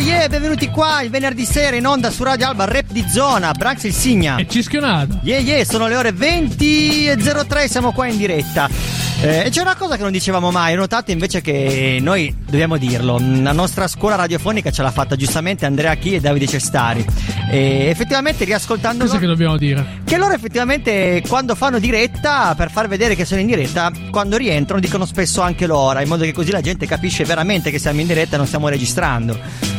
yeah benvenuti qua il venerdì sera in onda su Radio Alba, rap di zona, Branx il Signa. E Cischionato. Yeah yeah, sono le ore 20.03, siamo qua in diretta. Eh, e c'è una cosa che non dicevamo mai, ho notato invece che noi dobbiamo dirlo. La nostra scuola radiofonica ce l'ha fatta giustamente Andrea Chi e Davide Cestari. E effettivamente riascoltando. Cosa che dobbiamo dire? Che loro effettivamente quando fanno diretta, per far vedere che sono in diretta, quando rientrano dicono spesso anche l'ora, in modo che così la gente capisce veramente che siamo in diretta e non stiamo registrando.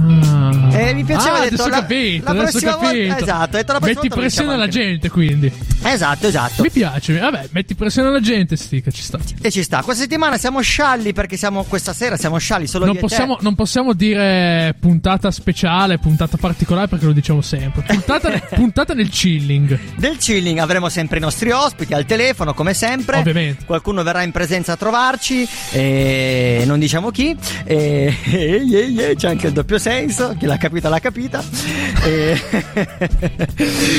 Ah. Eh, mi piaceva ah, detto, adesso la, capito, la adesso capito. volta esatto, detto la Metti pressione alla gente, quindi. Esatto esatto Mi piace. Vabbè, metti pressione alla gente, stica, ci sta. e ci sta questa settimana siamo scialli perché siamo questa sera siamo scialli solo Non possiamo, non possiamo dire puntata speciale, puntata particolare perché lo diciamo sempre. Puntata, puntata nel chilling. Del chilling avremo sempre i nostri ospiti al telefono, come sempre. Ovviamente. Qualcuno verrà in presenza a trovarci, e non diciamo chi. E, e- e- e- c'è anche il doppio senso, chi l'ha capita l'ha capita. E-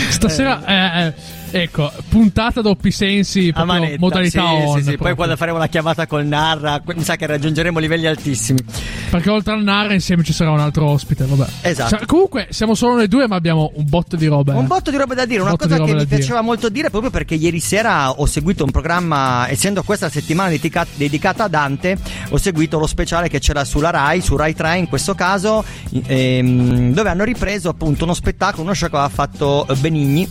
Stasera, eh, eh, ecco, puntata doppi sensi, a manetta. modalità sì, on. sì, sì. Poi quando faremo la chiamata col Narra, mi sa che raggiungeremo livelli altissimi. Perché oltre al Nara insieme ci sarà un altro ospite, vabbè. Esatto. Sa- comunque, siamo solo noi due, ma abbiamo un botto di roba. Un eh. botto di roba da dire, una Botto cosa che mi da dire. piaceva molto dire proprio perché ieri sera ho seguito un programma, essendo questa la settimana dedica- dedicata a Dante, ho seguito lo speciale che c'era sulla Rai, su Rai 3 in questo caso, ehm, dove hanno ripreso appunto uno spettacolo, uno show che aveva fatto eh, Benigni.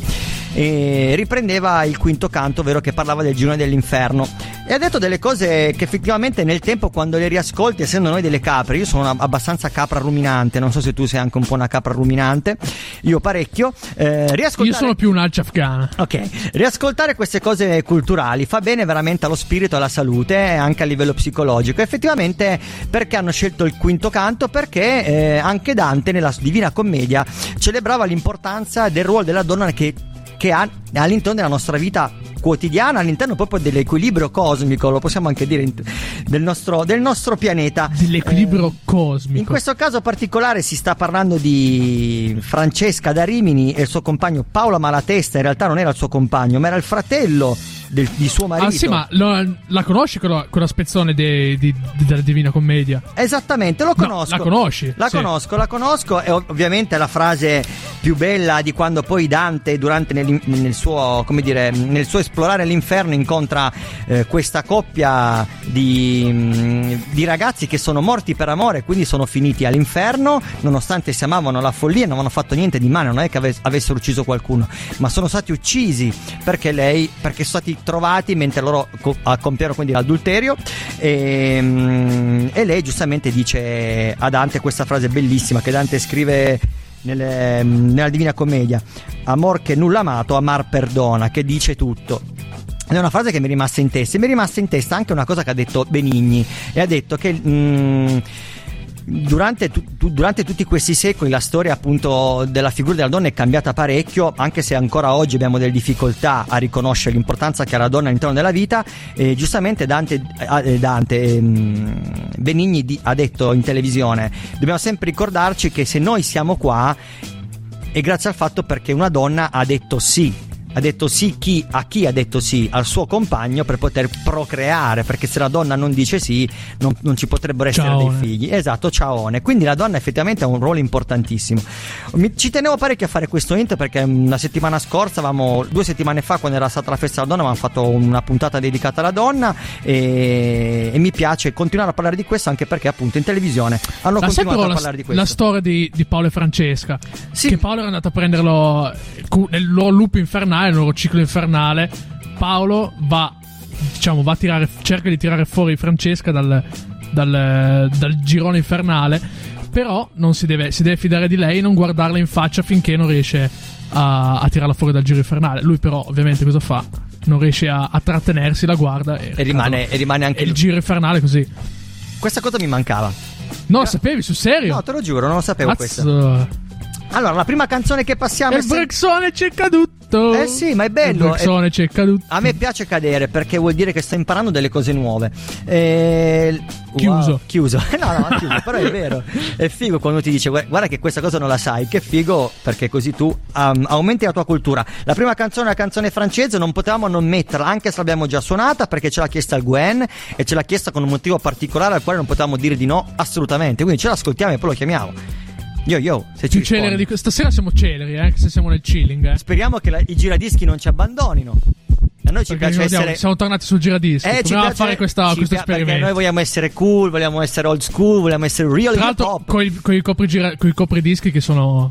E riprendeva il quinto canto, ovvero che parlava del girone dell'inferno. E ha detto delle cose che effettivamente nel tempo, quando le riascolti, essendo noi delle capre, io sono una- abbastanza capra ruminante, non so se tu sei anche un po' una capra ruminante, io parecchio. Eh, riascoltare... Io sono più un'alcia afghana. Ok, riascoltare queste cose culturali fa bene veramente allo spirito e alla salute, eh, anche a livello psicologico. Effettivamente, perché hanno scelto il quinto canto? Perché eh, anche Dante, nella Divina Commedia, celebrava l'importanza del ruolo della donna che, che ha all'interno della nostra vita quotidiana, all'interno proprio dell'equilibrio cosmico, lo possiamo anche dire, del nostro, del nostro pianeta. Dell'equilibrio Eh, cosmico. in questo caso particolare si sta parlando di Francesca da Rimini e il suo compagno Paolo Malatesta. In realtà non era il suo compagno, ma era il fratello del- di suo marito. Ah, sì, ma lo- la conosci quella, quella spezzone de- di- di- della Divina Commedia? Esattamente, lo No, conosco. la conosci? La Sì. conosco, la conosco. E ov- ovviamente la frase più bella di quando poi Dante, durante nel, nel suo, come dire, nel suo esplorare l'inferno, incontra eh, questa coppia di, mm, di ragazzi che sono morti per amore, quindi sono finiti all'inferno, nonostante si amavano la follia, non avevano fatto niente di male, non è che ave- avessero ucciso qualcuno, ma sono stati uccisi perché lei, perché sono stati trovati mentre loro co- a- compiono quindi l'adulterio. E, mm, e lei giustamente dice a Dante questa frase bellissima che Dante scrive nelle- nella Divina Commedia. Amor che nulla amato amar perdona che dice tutto. È una frase che mi è rimasta in testa e mi è rimasta in testa anche una cosa che ha detto Benigni e ha detto che mm, Durante, tu- durante tutti questi secoli la storia appunto della figura della donna è cambiata parecchio, anche se ancora oggi abbiamo delle difficoltà a riconoscere l'importanza che ha la donna all'interno della vita. E giustamente Dante, eh, Dante, ehm, Benigni ha detto in televisione: dobbiamo sempre ricordarci che se noi siamo qua è grazie al fatto perché una donna ha detto sì. Ha detto sì chi, a chi ha detto sì? Al suo compagno per poter procreare, perché se la donna non dice sì non, non ci potrebbero essere Ciaone. dei figli. Esatto, ciaone. Quindi la donna effettivamente ha un ruolo importantissimo. Mi- ci tenevo parecchio a fare questo int perché mm, la settimana scorsa, avevamo, due settimane fa, quando era stata la festa della donna, avevamo fatto una puntata dedicata alla donna e, e mi piace continuare a parlare di questo anche perché appunto in televisione hanno La continuato a la, parlare di questo. la storia di, di Paolo e Francesca? Sì. Che Paolo era andato a prenderlo cu- nel loro loop infernale, nel loro ciclo infernale. Paolo va, diciamo, va a tirare, cerca di tirare fuori Francesca dal, dal, dal girone infernale. Però non si deve, si deve fidare di lei e non guardarla in faccia finché non riesce a, a tirarla fuori dal giro infernale. Lui, però, ovviamente, cosa fa? Non riesce a, a trattenersi, la guarda e, E rimane, e rimane anche il lui. giro infernale così. Questa cosa mi mancava. No, lo sapevi, sul serio? No, te lo giuro, non lo sapevo questo. Cazzo. Allora, la prima canzone che passiamo E è il sem- Brexone c'è caduto. Eh sì, ma è bello. Il Blacksone c'è caduto. A me piace cadere perché vuol dire che sto imparando delle cose nuove. Eh, Chiuso. wow, chiuso. no, no, chiuso, però è vero. È figo quando ti dice guarda che questa cosa non la sai. Che figo perché così tu um, aumenti la tua cultura. La prima canzone è una canzone francese, non potevamo non metterla anche se l'abbiamo già suonata perché ce l'ha chiesta il Gwen e ce l'ha chiesta con un motivo particolare al quale non potevamo dire di no assolutamente. Quindi ce l'ascoltiamo e poi lo chiamiamo. Yo yo, se ci Più rispondi. di questa sera siamo celeri, eh, se siamo nel chilling. Eh. Speriamo che la- i giradischi non ci abbandonino. A noi ci Perché piace essere siamo tornati sul giradischi. Eh, ci Proviamo a piace- fare questa, questo pia- esperimento. noi vogliamo essere cool, vogliamo essere old school, vogliamo essere real Tra l'altro, con i, con i coprigira- con i copridischi che sono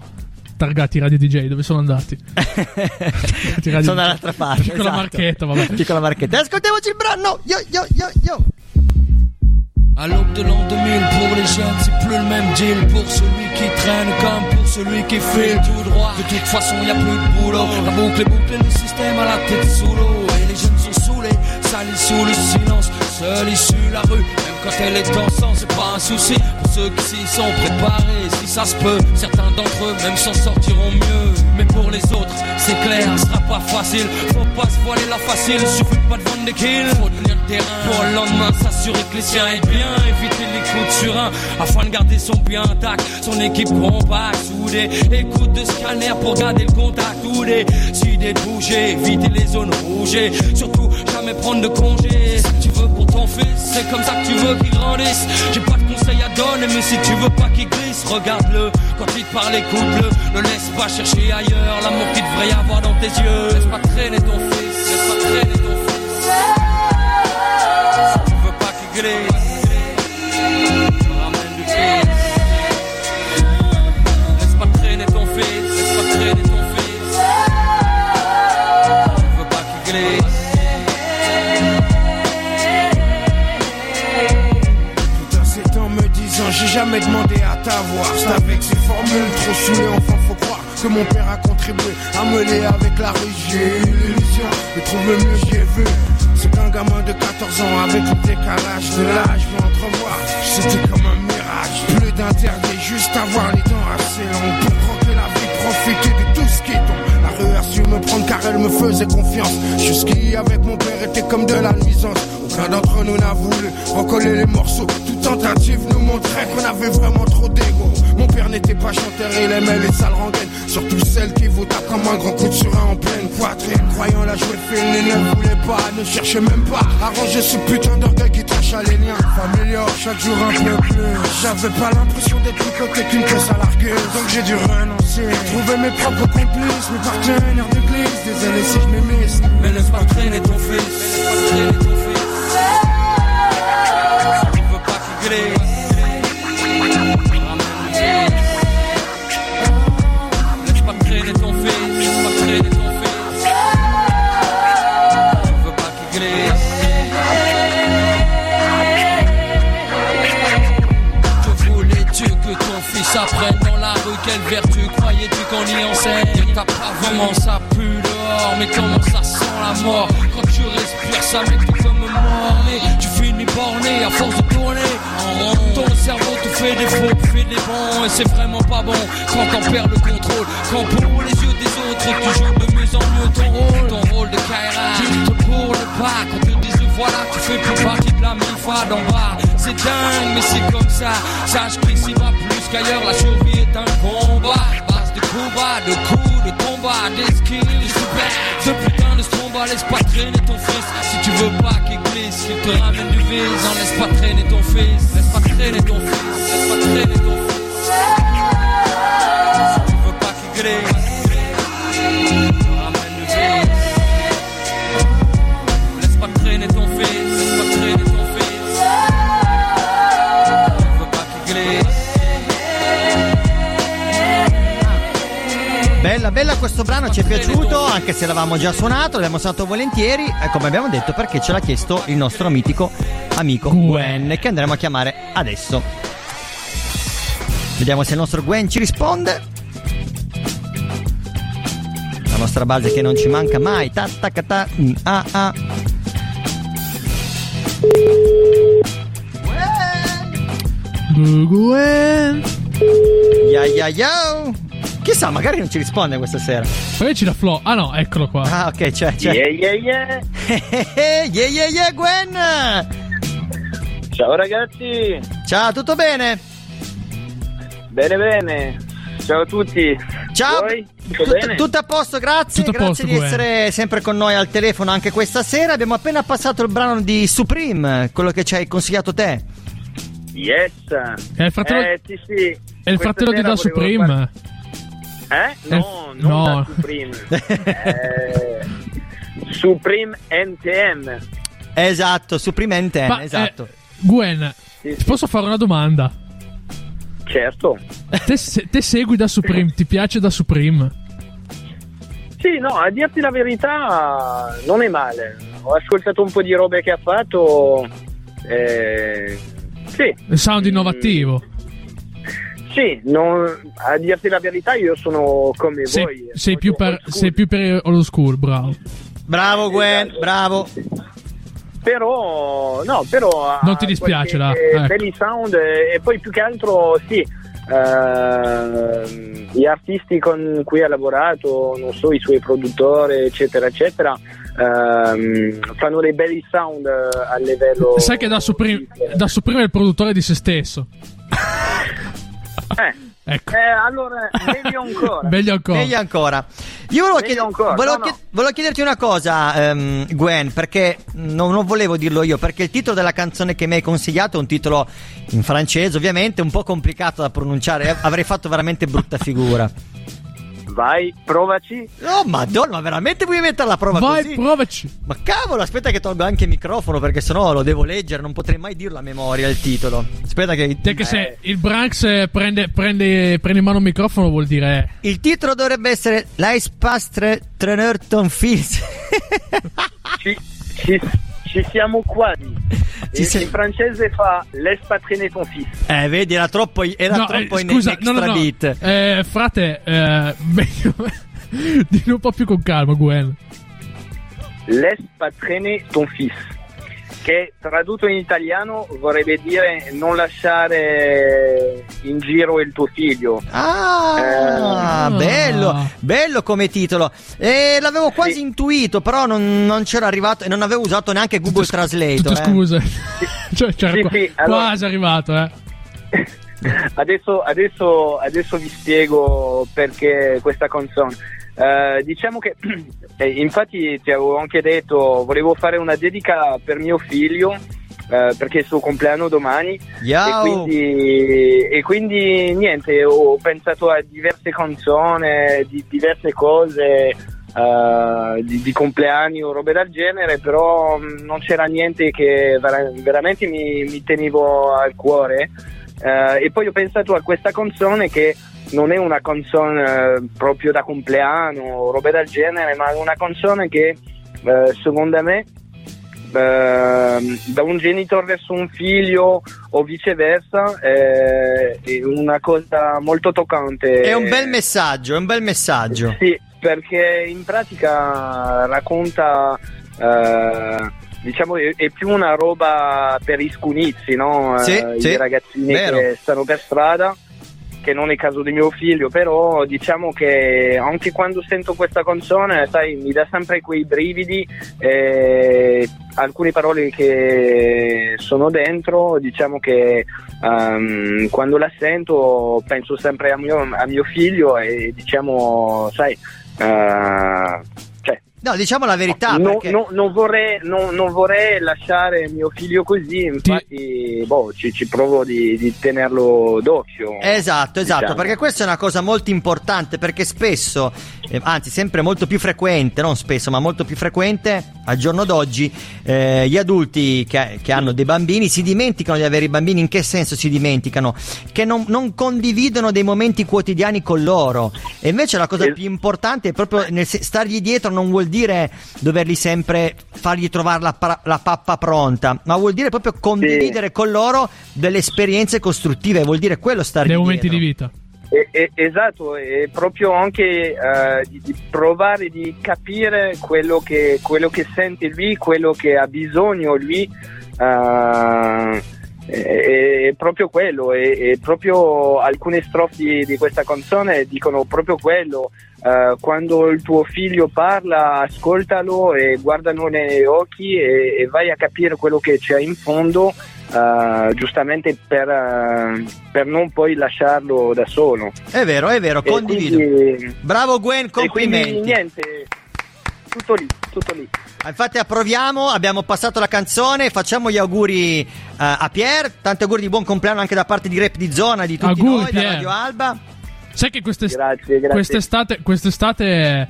targati Radio DJ, dove sono andati? Sono dall'altra parte. Piccola esatto. marchetta, vabbè. Piccola marchetta. Ascoltiamoci il brano. Yo, yo, yo, yo. À l'aube de l'an 2000, pour les jeunes, c'est plus le même deal. Pour celui qui traîne comme pour celui qui file tout droit. De toute façon, y a plus de boulot. La boucle est bouclée, le système à la tête sous l'eau. Et les jeunes sont saoulés, salis sous le silence. Seule issue, la rue, quand elle est dansante, c'est pas un souci. Pour ceux qui s'y sont préparés, si ça se peut, certains d'entre eux même s'en sortiront mieux. Mais pour les autres, c'est clair, ce sera pas facile. Faut pas se voiler la facile, suffit pas de vendre des kills. Faut tenir le terrain pour le lendemain s'assurer que les siens aient bien. Éviter les coups de surin afin de garder son bien intact. Son équipe compacte, soudée. Écoute de scanner pour garder le contact. Ou décider de bouger, éviter les zones rouges. Et surtout, jamais prendre de congé. Si tu veux pour ton fils, c'est comme ça que tu veux J'ai pas de conseils à donner, mais si tu veux pas qu'il glisse, regarde-le. Quand il te parle, écoute-le. Ne laisse pas chercher ailleurs l'amour qu'il devrait y avoir dans tes yeux. Laisse pas traîner ton fils, laisse pas traîner ton fils. Si tu veux pas qu'il glisse, jamais demandé à t'avoir. C'est avec ces formules trop saoulées enfin faut croire que mon père a contribué à me lier avec la rue J'ai eu l'illusion de trouver mieux j'ai vu. C'est qu'un gamin de 14 ans avec le décalage de l'âge peut entrevoir C'était comme un mirage. Plus d'interdit juste avoir les dents assez longues. Pour croquer la vie, profiter de tout ce qui tombe La rue a su me prendre car elle me faisait confiance. Jusqu'ici avec mon père était comme de la nuisance aucun d'entre nous n'a voulu recoller les morceaux. Toute tentative nous montrait qu'on avait vraiment trop d'ego. Mon père n'était pas chanteur, il aimait les sales rengaines. Surtout celles qui vous tapent comme un grand coup de surin en pleine poitrine. Croyant la jouer fine, il ne voulait pas, ne cherchez même pas à ranger ce putain d'orgueil qui trache à les liens familiaux. Chaque jour un peu plus. J'avais pas l'impression d'être plus côté qu'une caisse à largueuse. Donc j'ai dû renoncer. Trouver mes propres complices, mes partenaires d'église. Désolé si je m'émisse. Mais laisse pas traîner laisse pas traîner ton fils. Quelle vertu croyais-tu qu'on y enseigne? T'as pas vraiment ça pue dehors? Mais comment ça sent la mort? Quand tu respires ça met tout comme mort. Mais tu finis borné à force de tourner en rond. Ton cerveau te fait des faux, fait des bons. Et c'est vraiment pas bon quand t'en perds le contrôle. Quand pour les yeux des autres tu joues de mieux en mieux ton rôle. Ton rôle de Kaira pour le pas Quand te disent voilà tu fais plus partie de la mifa d'en bas. C'est dingue mais c'est comme ça. Sache qu'ici va plus qu'ailleurs La survie est un combat. Base de combat, de coups, de combat D'esquive, de super Ce putain de stromba Laisse pas traîner ton fils. Si tu veux pas qu'il glisse Qu'il te ramène du vise En laisse pas traîner ton fils. Laisse pas traîner ton fils. Laisse pas traîner ton fils. Si tu veux pas qu'il glisse Bella, bella questo brano, ci è piaciuto, anche se l'avevamo già suonato, l'abbiamo suonato volentieri, e come abbiamo detto perché ce l'ha chiesto il nostro mitico amico Gwen, che andremo a chiamare adesso. Vediamo se il nostro Gwen ci risponde. La nostra base che non ci manca mai. Ta ta ca, ta, mm, ah, ah. Gwen. Ya ya ya. Chissà, magari non ci risponde questa sera. Poi ci da Flo. Ah no, eccolo qua. Ah, ok, c'è, c'è. Yeah, yeah, yeah. yeah, yeah, yeah, Gwen! Ciao ragazzi, Ciao, tutto bene? bene bene. Ciao a tutti. Ciao, Voi? Tutto Tut- tutto a posto, grazie. Tutto a grazie posto, di Gwen. essere sempre con noi al telefono anche questa sera. Abbiamo appena passato il brano di Supreme, quello che ci hai consigliato te. Yes. È il fratello- Eh, sì, sì. È il fratello di Da Supreme. far- Eh? No, Eh, non no. da Supreme. Eh, Supreme NTM. Esatto, Supreme NTN, Ma, esatto. eh, Gwen, Sì, ti sì. posso fare una domanda? Certo. Te, se- te segui Da Supreme, ti piace Da Supreme? Sì, no, a dirti la verità non è male. Ho ascoltato un po' di robe che ha fatto. Eh, sì. Il sound innovativo. Sì, non- a dirti la verità io sono come Sei, voi. sei più per, old school. sei più per old school, bravo. Bravo Gwen, Esatto. bravo. Però, no, però... Non ti dispiace, là, ecco. belli sound e poi più che altro, sì, ehm, gli artisti con cui ha lavorato, non so, i suoi produttori, eccetera, eccetera, ehm, fanno dei belli sound eh, a livello... Sai che Da Supreme, da Supreme è il produttore di se stesso. Eh, Ecco. eh, allora, meglio ancora. Meglio ancora. Meglio ancora. Io volevo, chied- ancora, volevo no, chied- no. volevo chiederti una cosa, ehm, Gwen, perché non, non volevo dirlo io, perché il titolo della canzone che mi hai consigliato è un titolo in francese, ovviamente, un po' complicato da pronunciare. eh, Avrei fatto veramente brutta figura. Vai, provaci. Oh, madonna, ma veramente vuoi mettere alla prova Vai, così? provaci. Ma cavolo, aspetta che tolgo anche il microfono perché sennò lo devo leggere, non potrei mai dirlo a memoria il titolo. Aspetta che... Te che se il Branks eh, prende, prende, prende in mano il microfono vuol dire... Il titolo dovrebbe essere L'Ice Pastre Trenerton Fils. Ci, ci- ci siamo quasi. Ci in, sei- in francese fa Laisse pas traîner ton fils. eh, vedi, era troppo, era No, troppo eh, in, scusa, in no, no, extra no. beat. Eh, frate, eh, meglio... Dillo un po' più con calma, Gwen. Laisse pas traîner ton fils. Che tradotto in italiano vorrebbe dire non lasciare in giro il tuo figlio. Ah, Eh. bello, bello come titolo. E l'avevo quasi Sì. intuito, però non, non c'era arrivato e non avevo usato neanche Google Tutte- Translate. Tutte eh. scuse. cioè, c'era Sì, qua- sì, allora- quasi arrivato, eh. Adesso, adesso, adesso vi spiego perché questa canzone. Eh, diciamo che, eh, infatti, ti avevo anche detto, volevo fare una dedica per mio figlio. eh, perché è il suo compleanno domani e quindi, e quindi niente ho pensato a diverse canzoni di diverse cose eh, di, di compleanni o robe del genere però mh, non c'era niente che vera- veramente mi, mi tenevo al cuore eh, e poi ho pensato a questa canzone che non è una canzone eh, proprio da compleanno o robe del genere, ma è una canzone che eh, secondo me eh, da un genitore verso un figlio o viceversa eh, è una cosa molto toccante. È un bel messaggio, è un bel messaggio. Sì, perché in pratica racconta, eh, diciamo, è, più una roba per i scunizzi, no? Sì, Eh, sì, I ragazzini vero. che stanno per strada, che non è il caso di mio figlio, però diciamo che anche quando sento questa canzone, sai, mi dà sempre quei brividi, eh, alcune parole che sono dentro, diciamo che ehm, quando la sento penso sempre a mio, a mio figlio e diciamo, sai, cioè, No, diciamo la verità. no- perché... no- non, vorrei, no- non vorrei lasciare mio figlio così, infatti boh, ci, ci provo di, di tenerlo d'occhio. Esatto, esatto, diciamo. perché questa è una cosa molto importante perché spesso, eh, anzi sempre molto più frequente, non spesso ma molto più frequente al giorno d'oggi, eh, gli adulti che, che hanno dei bambini si dimenticano di avere i bambini, in che senso si dimenticano? Che non, non condividono dei momenti quotidiani con loro e invece la cosa Es- più importante è proprio nel stargli dietro non vuol dire doverli sempre fargli trovare la, la pappa pronta, ma vuol dire proprio condividere con loro delle esperienze costruttive, vuol dire quello stargli Nei momenti di vita. E- e- esatto, è proprio anche eh, di, di provare di capire quello che, quello che sente lui, quello che ha bisogno lui. eh, è, è proprio quello, è, è proprio alcune strofi di questa canzone dicono proprio quello. Eh, quando il tuo figlio parla, ascoltalo e guardalo negli occhi e, e vai a capire quello che c'è in fondo, eh, giustamente per, eh, per non poi lasciarlo da solo. È vero, è vero, E condivido. quindi- Bravo Gwen, e quindi complimenti. niente, tutto lì, tutto lì. Infatti approviamo, abbiamo passato la canzone, facciamo gli auguri a Pier, tanti auguri di buon compleanno anche da parte di Rap di Zona, di tutti Auguri, noi, da Pier. Radio Alba. Sai che quest'est- Grazie, grazie. quest'estate, quest'estate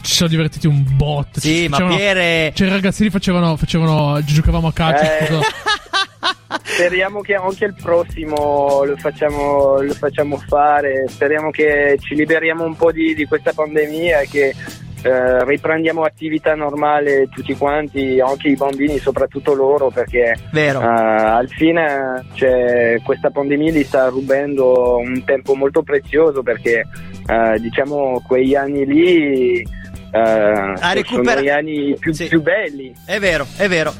ci siamo divertiti un bot. Sì, Ci ma facevano- Pier è... Cioè, i ragazzini facevano, facevano giocavamo a calcio. Eh. Speriamo che anche il prossimo lo facciamo, lo facciamo fare, speriamo che ci liberiamo un po' di, di questa pandemia e che eh, riprendiamo attività normale tutti quanti, anche i bambini, soprattutto loro, perché Vero. eh, al fine cioè, questa pandemia gli sta rubando un tempo molto prezioso perché eh, diciamo quegli anni lì eh, sono gli anni più, Sì. più belli. È vero, è vero.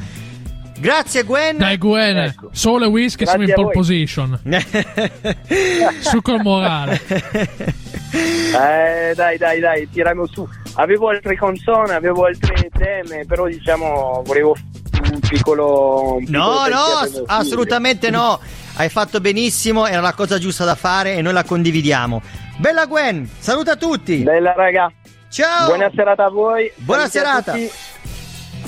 Grazie Gwen. Dai, Gwen, Ecco. solo e whisky siamo in Grazie pole position. Su col morale. Eh, dai, dai, dai, tiriamo su. Avevo altre canzoni, avevo altre teme, però diciamo volevo un piccolo. un piccolo No, no, figlio. assolutamente no. Hai fatto benissimo, era la cosa giusta da fare e noi la condividiamo. Bella Gwen, saluta tutti. Bella raga, Ciao. buona serata a voi. Buona serata. tutti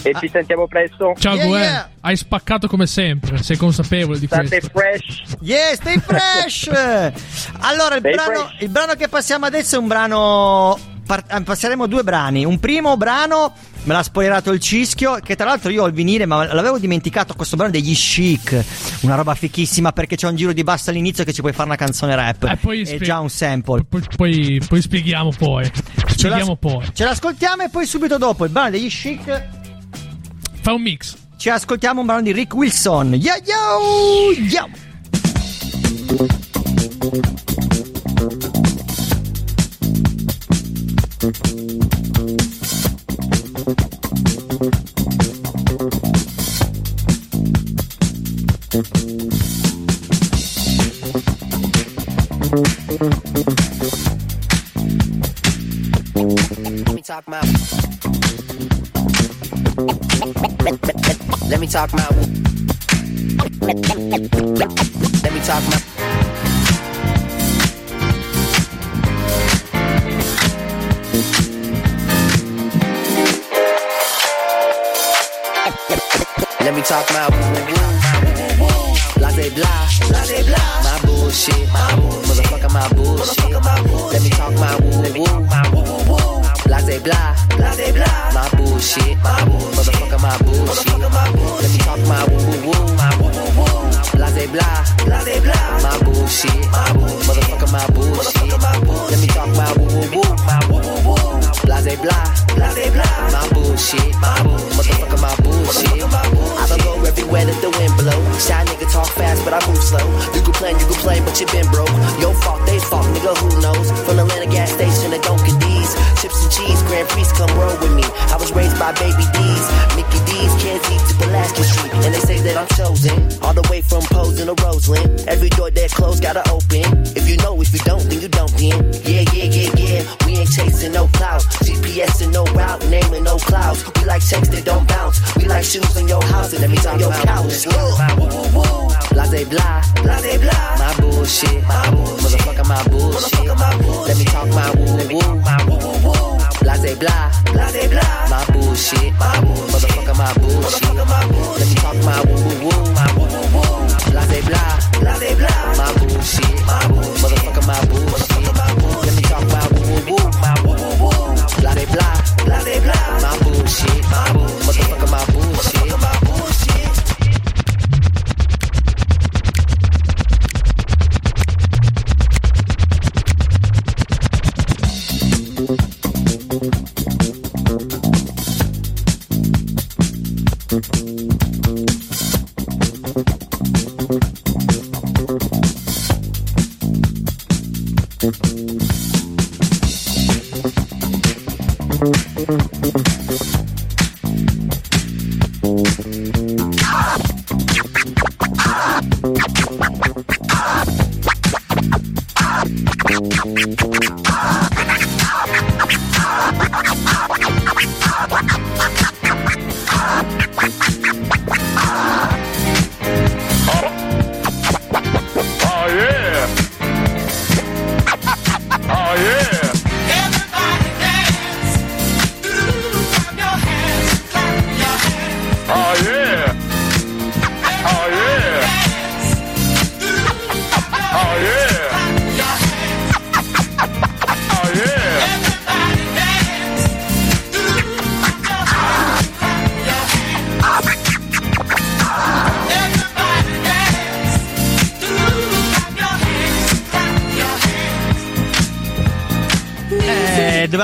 E ci sentiamo presto. Ciao Yeah, Gwen, yeah. hai spaccato come sempre, sei consapevole di State questo. fresh. Yeah, stay fresh. allora, il brano, fresh. il brano che passiamo adesso è un brano. Par- eh, passeremo due brani. Un primo brano, me l'ha spoilerato il cischio. Che tra l'altro io ho il vinile, ma l'avevo dimenticato. Questo brano degli chic. Una roba fichissima perché c'è un giro di basso all'inizio che ci puoi fare una canzone rap. Eh, poi è spie- già un sample. Poi, poi- poi spieghiamo poi. Ce Spieghiamo poi. Ce l'ascoltiamo e poi subito dopo il brano degli chic. Fa un mix. Ci ascoltiamo un brano di Rick Wilson. Yo yo yo. Talk my. Let me talk my. Let me talk my woo woo. Blase blah, blase blah. My bullshit, my bullshit. motherfucker, my bullshit. Let me talk my woo woo. Blase blah, blase blah. My bullshit, my bullshit. motherfucker, my bullshit. Let me talk my woo woo. my woo woo Blase blah, blase blah. My bullshit, my bullshit. motherfucker, my bullshit. Motherfucker, my bullshit. Let me talk my woo woo. my woo woo Blase blah, blase blah. My bullshit, my bullshit. motherfucker, my bullshit. I don't go everywhere that the wind blow. Shy nigga talk fast, but I move slow. You can plan, you can play, but you been broke. Your fault, they fault, nigga, who knows? From Atlanta gas station to Dunkin' D's. Chips and cheese, Grand Prix, come roll with me. I was raised by Baby D's, Mickey D's, Kenzie to Pulaski Street. And they say that I'm chosen, all the way from Posen to Roseland. Every door that closed gotta open. If you know, if you don't, then you don't then. Yeah, yeah, yeah, yeah. We ain't chasing no clout. GPS and no route, naming no clouds. We like checks that don't bounce. We like shoes in your house and every me your couch. Blase blah, blase blah. My bullshit, my bullshit. motherfucker, my bullshit. Let me talk my woo woo. Blase blah, blase blah. My bullshit, my bullshit. motherfucker, my bullshit. Let me talk my woo woo. Blase blah, blase blah. My bullshit, my bullshit. motherfucker, my bullshit. Let me talk my woo woo. Blase blah, blase blah.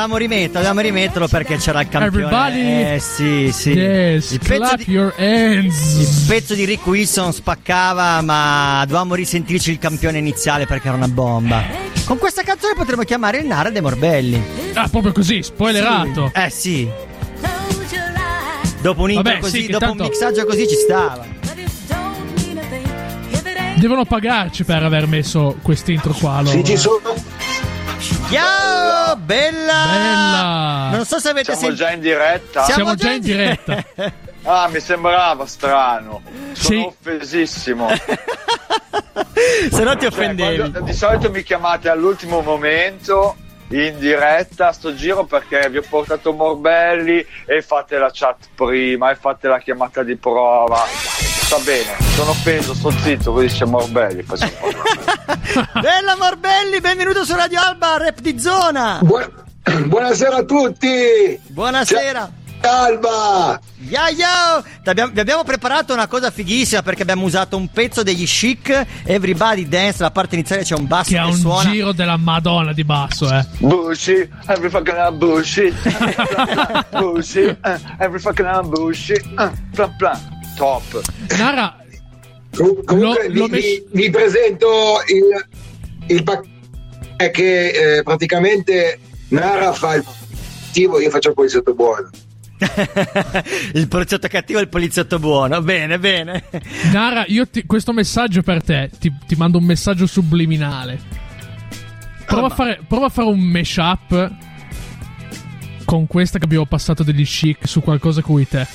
Dovevamo rimetterlo, dovevamo rimetterlo perché c'era il campione. Everybody- Eh sì, sì. Yes, il, pezzo clap di, your hands. il pezzo di Rick Wilson spaccava, ma dovevamo risentirci il campione iniziale perché era una bomba. Con questa canzone potremmo chiamare il Nara dei Morbelli. Ah, proprio così, spoilerato. Eh sì. Dopo un intro Vabbè, così, sì, dopo tanto- un mixaggio così ci stava. Devono pagarci per aver messo quest'intro qua. Loro. Sì, ci sono. Ciao, bella! Bella! Non so se avete Siamo sentito. già in diretta? Siamo già in diretta. Ah, mi sembrava strano. Sono Sì. offesissimo. se no ti Cioè, offendevi. quando- di solito mi chiamate all'ultimo momento in diretta a sto giro perché vi ho portato Morbelli e fate la chat prima e fate la chiamata di prova. Sta bene, sono offeso, sto zitto, così c'è Morbelli. Bella Morbelli, benvenuto su Radio Alba, rap di zona. Buon- Buonasera a tutti! Buonasera. Alba! Ya yo! Abbiamo- Vi abbiamo preparato una cosa fighissima perché abbiamo usato un pezzo degli chic. Everybody dance, la parte iniziale c'è un basso Che che, ha un suona. giro della Madonna di basso, eh. Bushy, every fucking bushy, bushy, eh, every fucking bushy, eh, plan plan, top. Nara, Com- comunque Lo- vi, l'ho messo- vi- vi presento il, il pacchetto che eh, praticamente Nara fa il cattivo, io faccio il poliziotto buono. il poliziotto cattivo e il poliziotto buono. Bene, bene. Nara, io ti- questo messaggio per te, ti, ti mando un messaggio subliminale. Prova, a fare, prova a fare un mashup con questa che abbiamo passato degli chic su qualcosa cui te.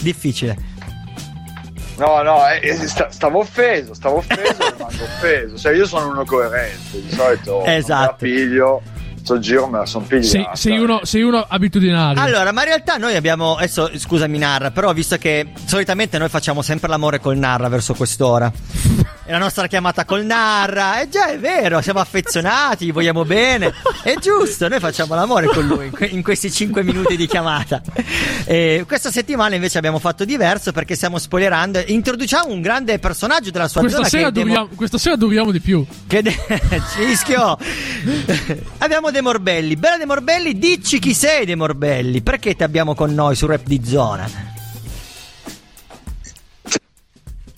Difficile. No, no, eh, eh, sta- stavo offeso, stavo offeso e rimango offeso. Cioè, io sono uno coerente, di solito Esatto. non piglio, sto giro me la son pigliata. Sei, sei uno, sei uno abitudinario. Allora, ma in realtà noi abbiamo. Adesso scusami, Narra, però visto che solitamente noi facciamo sempre l'amore col Narra verso quest'ora. È la nostra chiamata col Narra. E già è vero, siamo affezionati, gli vogliamo bene. È giusto, noi facciamo l'amore con lui in, que- in questi 5 minuti di chiamata. E questa settimana invece abbiamo fatto diverso perché stiamo spoilerando. Introduciamo un grande personaggio della sua questa, sera Demo- duriamo, questa sera duriamo di più. che de- Cischio Abbiamo De Morbelli Bella De Morbelli Dici chi sei De Morbelli Perché ti abbiamo con noi su Rap di Zona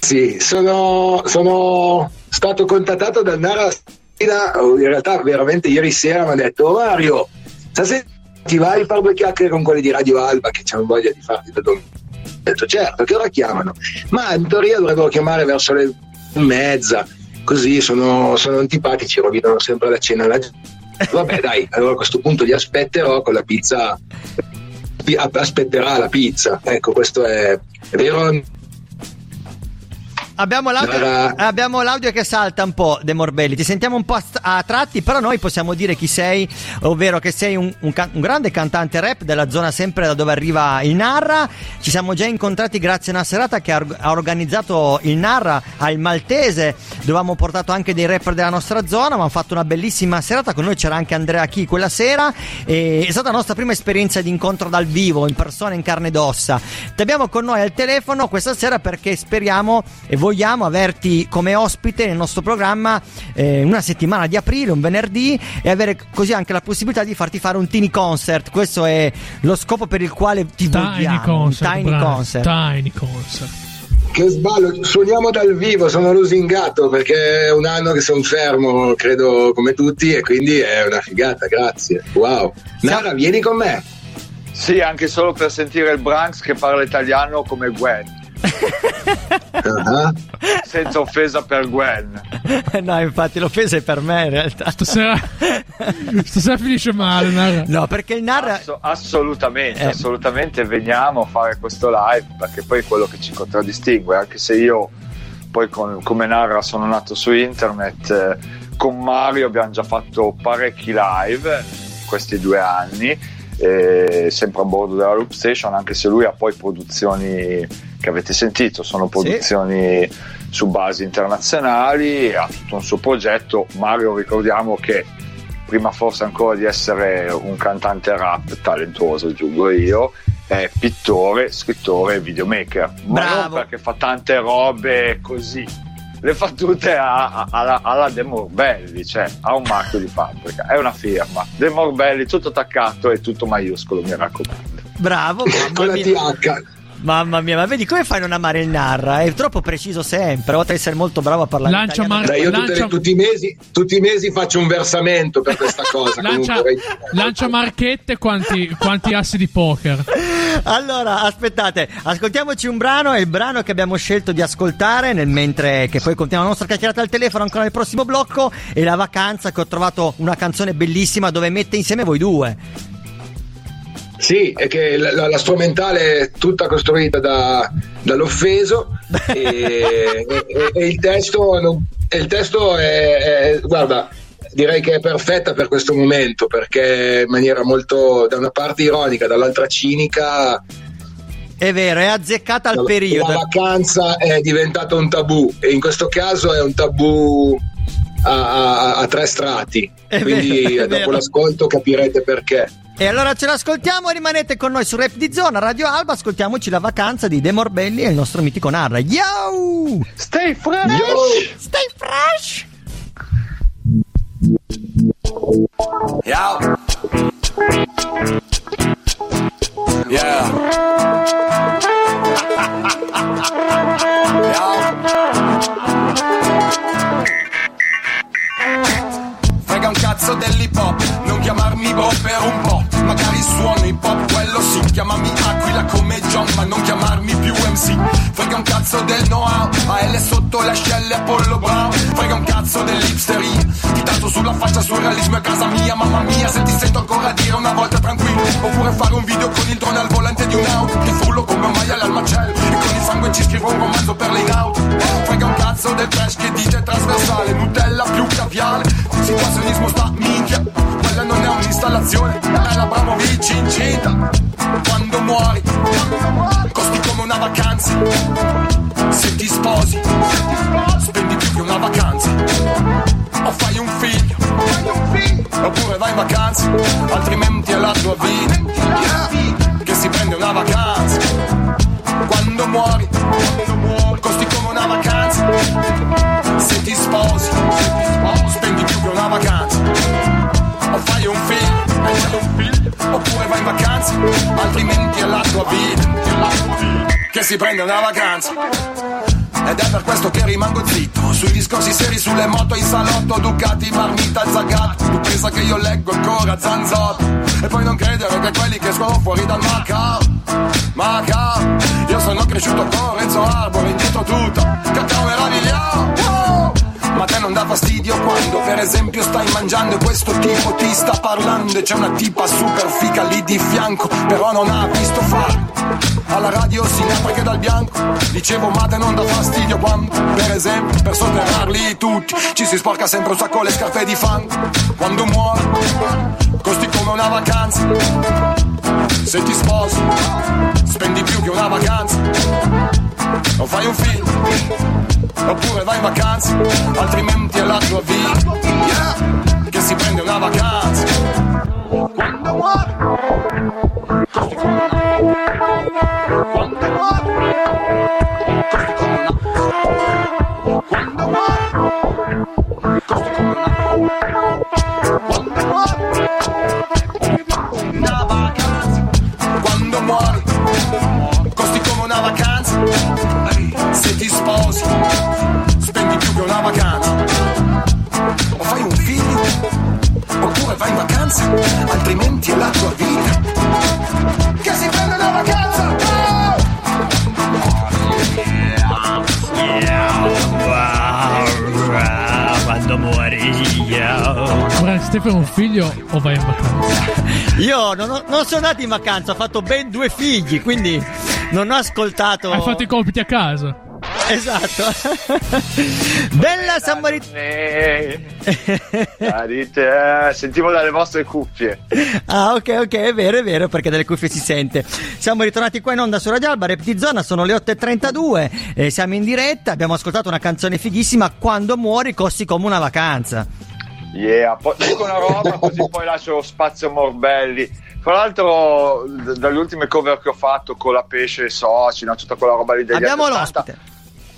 Sì, sono, sono stato contattato da Nara in realtà veramente ieri sera mi ha detto "Oh, Mario, stasera ti vai a fare due chiacchiere con quelli di Radio Alba che hanno voglia di farti da dormire. Ho detto certo, che ora chiamano? Ma in teoria dovrebbero chiamare verso le mezza, così sono, sono antipatici, rovinano sempre la cena alla gente. Vabbè dai, allora a questo punto li aspetterò con la pizza, pi- aspetterà la pizza, ecco questo è, è vero Abbiamo l'audio, abbiamo l'audio che salta un po' De Morbelli. Ti sentiamo un po' a, tratti Però noi possiamo dire chi sei Ovvero che sei un, un un grande cantante rap Della zona sempre da dove arriva il Narra. Ci siamo già incontrati grazie a una serata Che ha, ha organizzato il Narra Al Maltese. Dove abbiamo portato anche dei rapper della nostra zona Ma hanno fatto una bellissima serata. Con noi c'era anche Andrea Chi quella sera. È stata la nostra prima esperienza di incontro dal vivo In persona, in carne ed ossa. Ti abbiamo con noi al telefono questa sera Perché speriamo e vogliamo averti come ospite nel nostro programma eh, una settimana di aprile, un venerdì, e avere così anche la possibilità di farti fare un tiny concert. Questo è lo scopo per il quale ti Tiny vogliamo. un concert. tiny bravo. concert. Tiny concert. Che sballo, suoniamo dal vivo, sono lusingato perché è un anno che sono fermo, credo come tutti, e quindi è una figata, grazie. Wow. Nara, vieni con me. Sì, anche solo per sentire il Branks che parla italiano come Gwen. Ah, Senza offesa per Gwen. no, infatti l'offesa è per me in realtà. Stasera, stasera finisce male, Nara. No, perché il narra. Asso- assolutamente, Eh. assolutamente veniamo a fare questo live perché poi è quello che ci contraddistingue, anche se io poi con- come narra sono nato su internet, eh, con Mario abbiamo già fatto parecchi live in questi due anni, eh, sempre a bordo della Loop Station, anche se lui ha poi produzioni che avete sentito, sono produzioni su basi internazionali, ha tutto un suo progetto. Mario ricordiamo che prima forse ancora di essere un cantante rap talentuoso, aggiungo io, è pittore, scrittore e videomaker. Ma Bravo. non perché fa tante robe così, le fa tutte a- a- alla, alla De Morbelli, cioè ha un marchio di fabbrica, è una firma. De Morbelli, tutto attaccato e tutto maiuscolo, mi raccomando. Bravo, Con la. TH. Mamma mia, ma vedi come fai a non amare il Narra? È troppo preciso sempre, oltre ad essere molto bravo a parlare Lancia italiano. Mar- Dai, io Lancia- le- tutti, i mesi, tutti i mesi faccio un versamento per questa cosa. Lancia, comunque. lancia marchette quanti, quanti assi di poker. Allora, aspettate, ascoltiamoci un brano, è il brano che abbiamo scelto di ascoltare, nel mentre che poi continuiamo la nostra chiacchierata al telefono ancora nel prossimo blocco, e la vacanza che ho trovato una canzone bellissima dove mette insieme voi due. Sì, è che la, la- strumentale è tutta costruita da- dall'offeso e, e- e il testo, non- il testo è, è- guarda, direi che è perfetta per questo momento perché in maniera molto, da una parte ironica, dall'altra cinica, È vero, è azzeccata al la, periodo. la vacanza è diventato un tabù e in questo caso è un tabù a, a- a tre strati, È quindi vero, dopo l'ascolto capirete perché. E allora ce l'ascoltiamo, rimanete con noi su Rap di Zona, Radio Alba, ascoltiamoci la vacanza di De Morbelli e il nostro mitico Narra. Yo! Stay fresh! Yo! Stay fresh! Yo. Yeah. Frega un cazzo dell'hip hop, non chiamarmi bro per un po'. Magari suono hip hop, quello sì. Chiamami Aquila come John, ma non chiamarmi più MC. Frega un cazzo del know-how, AL sotto le ascelle Apollo Brown. Frega un cazzo dell'hipsteria, ti tanto sulla faccia surrealismo è casa mia, mamma mia. Se ti sento ancora dire una volta tranquillo, oppure fare un video con il drone al volante di un'auto. Che frullo come un maiale al macello, e con il sangue ci scrivo un romanzo per auto. Frega un cazzo del trash che dice trasversale, Nutella più caviale. Situazionismo sta minchia, quella non è un'installazione, è la Bramovic incinta. Quando muori, costi come una vacanza. Se ti sposi, spendi più che una vacanza. O fai un figlio, oppure vai in vacanza, altrimenti è la tua vita. Che si prende una vacanza. Quando muori, costi come una vacanza. Se ti sposi, spendi più che una vacanza. O fai un figlio, oppure vai in vacanza, altrimenti è la tua vita. Che si prende una vacanza. Ed è per questo che rimango zitto Sui discorsi seri, sulle moto in salotto Ducati, marmita, zagato Tu pensa che io leggo ancora zanzotto E poi non credere che quelli che escono fuori dal Macao Macao Io sono cresciuto con Renzo Arbore Indietro tutto, cacao meravigliato non dà fastidio quando per esempio stai mangiando e questo tipo ti sta parlando e c'è una tipa super fica lì di fianco però non ha visto fare. Alla radio si ne che dal bianco. Dicevo ma non dà fastidio quando per esempio per sotterrarli tutti ci si sporca sempre un sacco le scarpe di fango quando muore costi come una vacanza. Se ti sposi spendi più che una vacanza o fai un film oppure vai in vacanza, altrimenti è la tua vita yeah, che si prende una vacanza. Quando una- quando muore, Fai un figlio o vai in vacanza? Io non, ho- non sono andato in vacanza, ho fatto ben due figli, quindi non ho ascoltato. Hai fatto i compiti a casa. Esatto. Bella Samaritana. Eh, sentivo dalle vostre cuffie. Ah, ok, ok, è vero, è vero, perché dalle cuffie si sente. Siamo ritornati qua in onda su Radio Alba, di Zona, sono le 8.32, eh, siamo in diretta, abbiamo ascoltato una canzone fighissima, Quando muori costi come una vacanza. Yeah, poi dico una roba così poi lascio spazio a Morbelli. Fra l'altro, d- dalle ultime cover che ho fatto con la pesce e soci, no, tutta quella roba lì degli Abbiamo anni 80, l'ospite.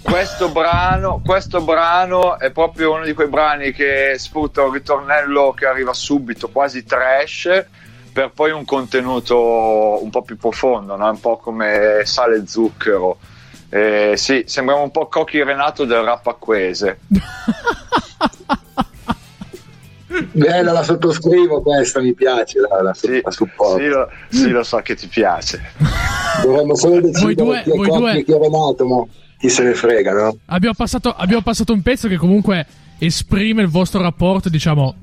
questo brano, questo brano è proprio uno di quei brani che sfrutta un ritornello che arriva subito, quasi trash, per poi un contenuto un po' più profondo, no? un po' come sale e zucchero. Eh, sì, sembriamo un po' Cocchi Renato del rap acquese. Bella, la sottoscrivo questa, mi piace, la, la, Sì, la supporto. sì, lo, sì, lo so che ti piace. Dovremmo solo decidere due- chi è voi due- e chi è Renato, ma chi se ne frega, no? Abbiamo passato, abbiamo passato un pezzo che comunque esprime il vostro rapporto, diciamo,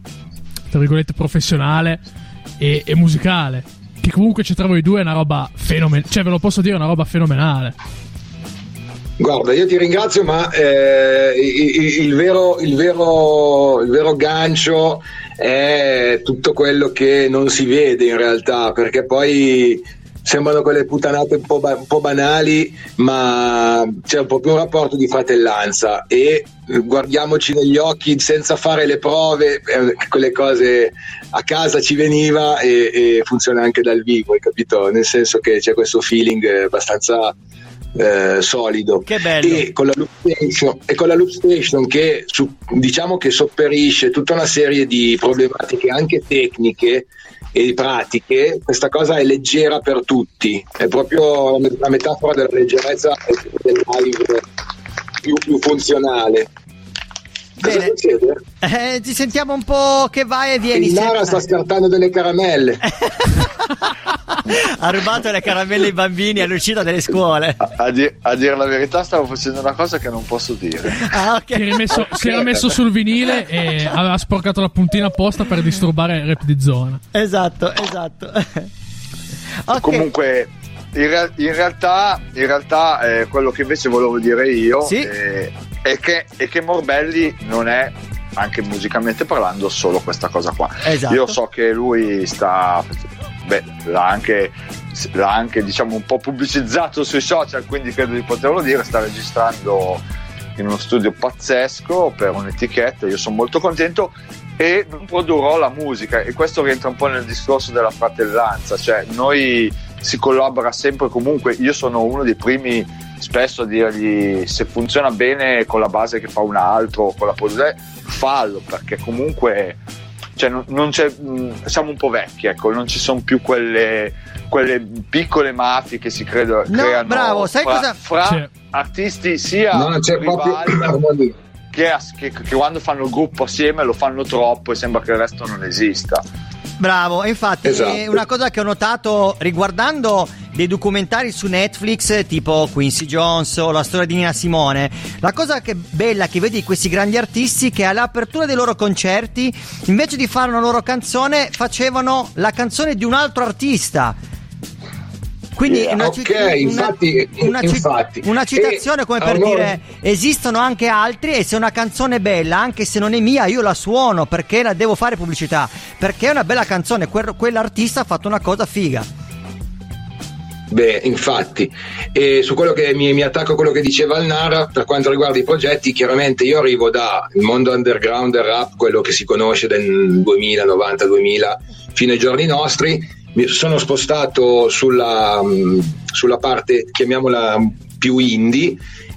tra virgolette, professionale e, e musicale. Che comunque c'è tra voi due è una roba fenomenale. Cioè, ve lo posso dire, è una roba fenomenale. Guarda, io ti ringrazio, ma eh, il, il vero, il, vero, il vero gancio è tutto quello che non si vede in realtà, perché poi sembrano quelle puttanate un po', ba- un po' banali, ma c'è più un rapporto di fratellanza e guardiamoci negli occhi senza fare le prove, eh, quelle cose a casa ci veniva e, e funziona anche dal vivo, hai capito? Nel senso che c'è questo feeling abbastanza eh, solido. E con station, e con la loop station che su- diciamo che sopperisce tutta una serie di problematiche anche tecniche e pratiche questa cosa è leggera per tutti. È proprio la metafora della leggerezza del live più, più funzionale cosa Bene. succede? Eh, ti sentiamo un po' che vai e vieni. il Nara sta scartando delle caramelle ha rubato le caramelle ai bambini all'uscita delle scuole. A, a di- a dire la verità, stavo facendo una cosa che non posso dire. Ah, ok. Si era, messo, si era messo sul vinile e aveva sporcato la puntina apposta per disturbare il rap di zona. Esatto, esatto. Ok. Comunque, in, in realtà, in realtà eh, quello che invece volevo dire io Sì. eh, è, che, è che Morbelli non è, anche musicalmente parlando, solo questa cosa qua. Esatto. Io so che lui sta. Beh, l'ha anche, l'ha anche diciamo un po' pubblicizzato sui social, quindi credo di poterlo dire. Sta registrando in uno studio pazzesco per un'etichetta. Io sono molto contento e produrrò la musica. E questo rientra un po' nel discorso della fratellanza, cioè noi si collabora sempre comunque. Io sono uno dei primi spesso a dirgli se funziona bene con la base che fa un altro, con la produzione, fallo perché comunque cioè, non, non c'è, mh, siamo un po' vecchi, ecco, non ci sono più quelle, quelle piccole mafie che si credo, No, creano bravo, sai fra, cosa- fra Sì. artisti sia non c'è rivali che, che- che quando fanno il gruppo assieme lo fanno troppo e sembra che il resto non esista. Bravo, e infatti Esatto. è una cosa che ho notato riguardando dei documentari su Netflix tipo Quincy Jones o la storia di Nina Simone, la cosa che bella che vedi di questi grandi artisti che all'apertura dei loro concerti, invece di fare una loro canzone, facevano la canzone di un altro artista. Quindi Yeah, una, ok, cit- una- infatti- una ci- infatti. una citazione E come per allora- dire esistono anche altri e se una canzone è bella, anche se non è mia, io la suono perché la devo fare pubblicità. Perché è una bella canzone, quel- quell'artista ha fatto una cosa figa. Beh, infatti, e su quello che mi, mi attacco a quello che diceva il Nara, per quanto riguarda i progetti, chiaramente io arrivo dal mondo underground del rap, quello che si conosce del 2000, 90, 2000, fino ai giorni nostri. Mi sono spostato sulla, mh, sulla parte, chiamiamola più indie,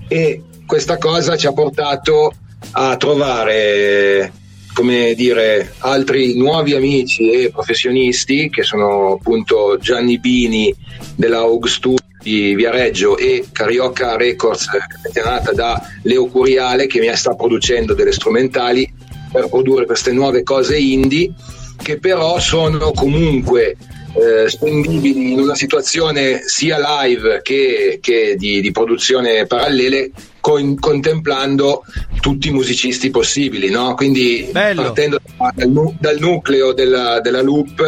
e questa cosa ci ha portato a trovare come dire, altri nuovi amici e professionisti che sono appunto Gianni Bini della Studio di Viareggio e Carioca Records capitanata da Leo Curiale che mi sta producendo delle strumentali per produrre queste nuove cose indie che però sono comunque eh, spendibili in una situazione sia live che, che di, di produzione parallele con- contemplando tutti i musicisti possibili no? quindi Bello. partendo dal, dal nucleo della, della loop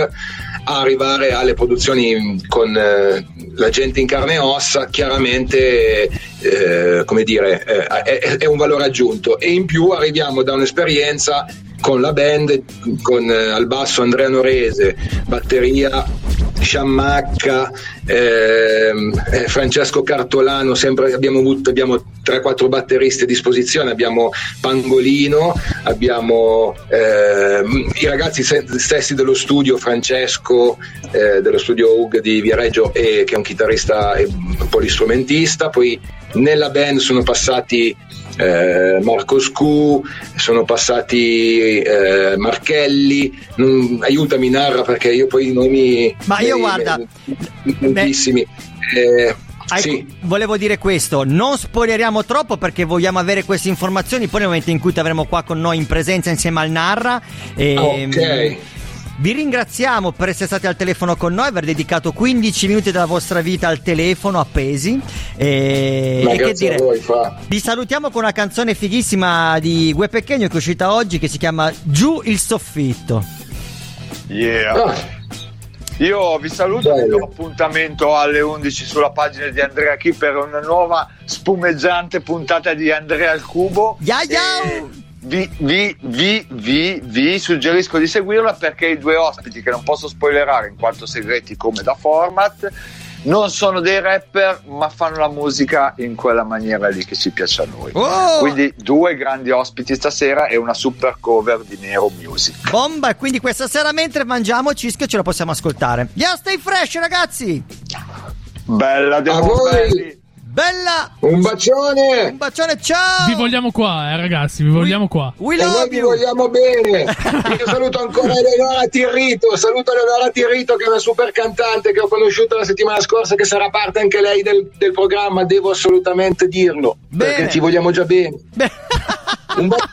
a arrivare alle produzioni con eh, la gente in carne e ossa chiaramente eh, come dire eh, è, è un valore aggiunto e in più arriviamo da un'esperienza con la band, con eh, al basso Andrea Norese, batteria Sciammacca, ehm, eh, Francesco Cartolano, sempre abbiamo avuto abbiamo 3-4 batteristi a disposizione, abbiamo Pangolino, abbiamo ehm, i ragazzi stessi dello studio, Francesco eh, dello studio UG di Viareggio e, che è un chitarrista e polistrumentista, poi nella band sono passati eh, Marco Scu, sono passati eh, Marchelli, non- aiutami narra perché io poi i nomi... Ma io eh, guarda, tantissimi. Hai- sì. Volevo dire questo, non spoileriamo troppo perché vogliamo avere queste informazioni poi nel momento in cui ti avremo qua con noi in presenza insieme al Narra. E, Ok. Vi ringraziamo per essere stati al telefono con noi, aver dedicato 15 minuti della vostra vita al telefono appesi. E, Ma e che dire, voi, fa. vi salutiamo con una canzone fighissima di Gue Pecchegno che è uscita oggi che si chiama Giù il soffitto. Yeah. Ah, Io vi saluto e vi do appuntamento alle 11 sulla pagina di Andrea Chi per una nuova spumeggiante puntata di Andrea al Cubo. Ya, ya! E Vi, vi, vi, vi, vi suggerisco di seguirla perché i due ospiti che non posso spoilerare in quanto segreti come da format non sono dei rapper ma fanno la musica in quella maniera lì che ci piace a noi. Oh! Quindi due grandi ospiti stasera e una super cover di Nero Music. Bomba! E quindi questa sera mentre mangiamo Cischio ce la possiamo ascoltare. Ya, stay fresh ragazzi! Bella De A voi! Morelli. Bella! un bacione! Un bacione, ciao! Vi vogliamo qua, eh, ragazzi, vi vogliamo qua. We E noi love vi vogliamo bene. Io saluto ancora Eleonora Tirrito, saluto Eleonora Tirrito che è una super cantante che ho conosciuto la settimana scorsa che sarà parte anche lei del, del programma, devo assolutamente dirlo, Bene. perché ci vogliamo già bene. Beh, Un bacione.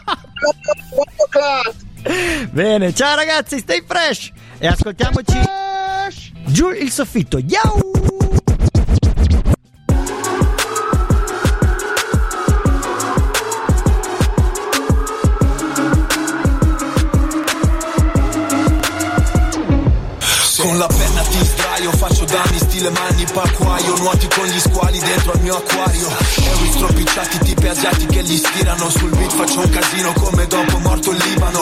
Bene, ciao ragazzi, stay fresh! E ascoltiamoci giù il soffitto. Yau! Con la penna ti sdraio, faccio danni stile mani pacquaio Nuoti con gli squali dentro al mio acquario. Euro stropicciati tipi asiati che gli stirano Sul beat faccio un casino come dopo morto il Libano.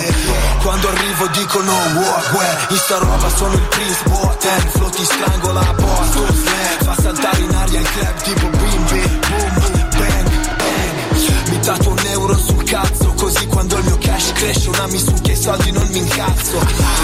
Quando arrivo dicono wow, uè In sta roba sono il prince boa Ten flow ti strangola a slang, Fa saltare in aria il club tipo bim bim boom boom bang bang. Mi tatuo un euro sul cazzo Così quando il mio cash cresce una mi succhia i soldi non mi incazzo.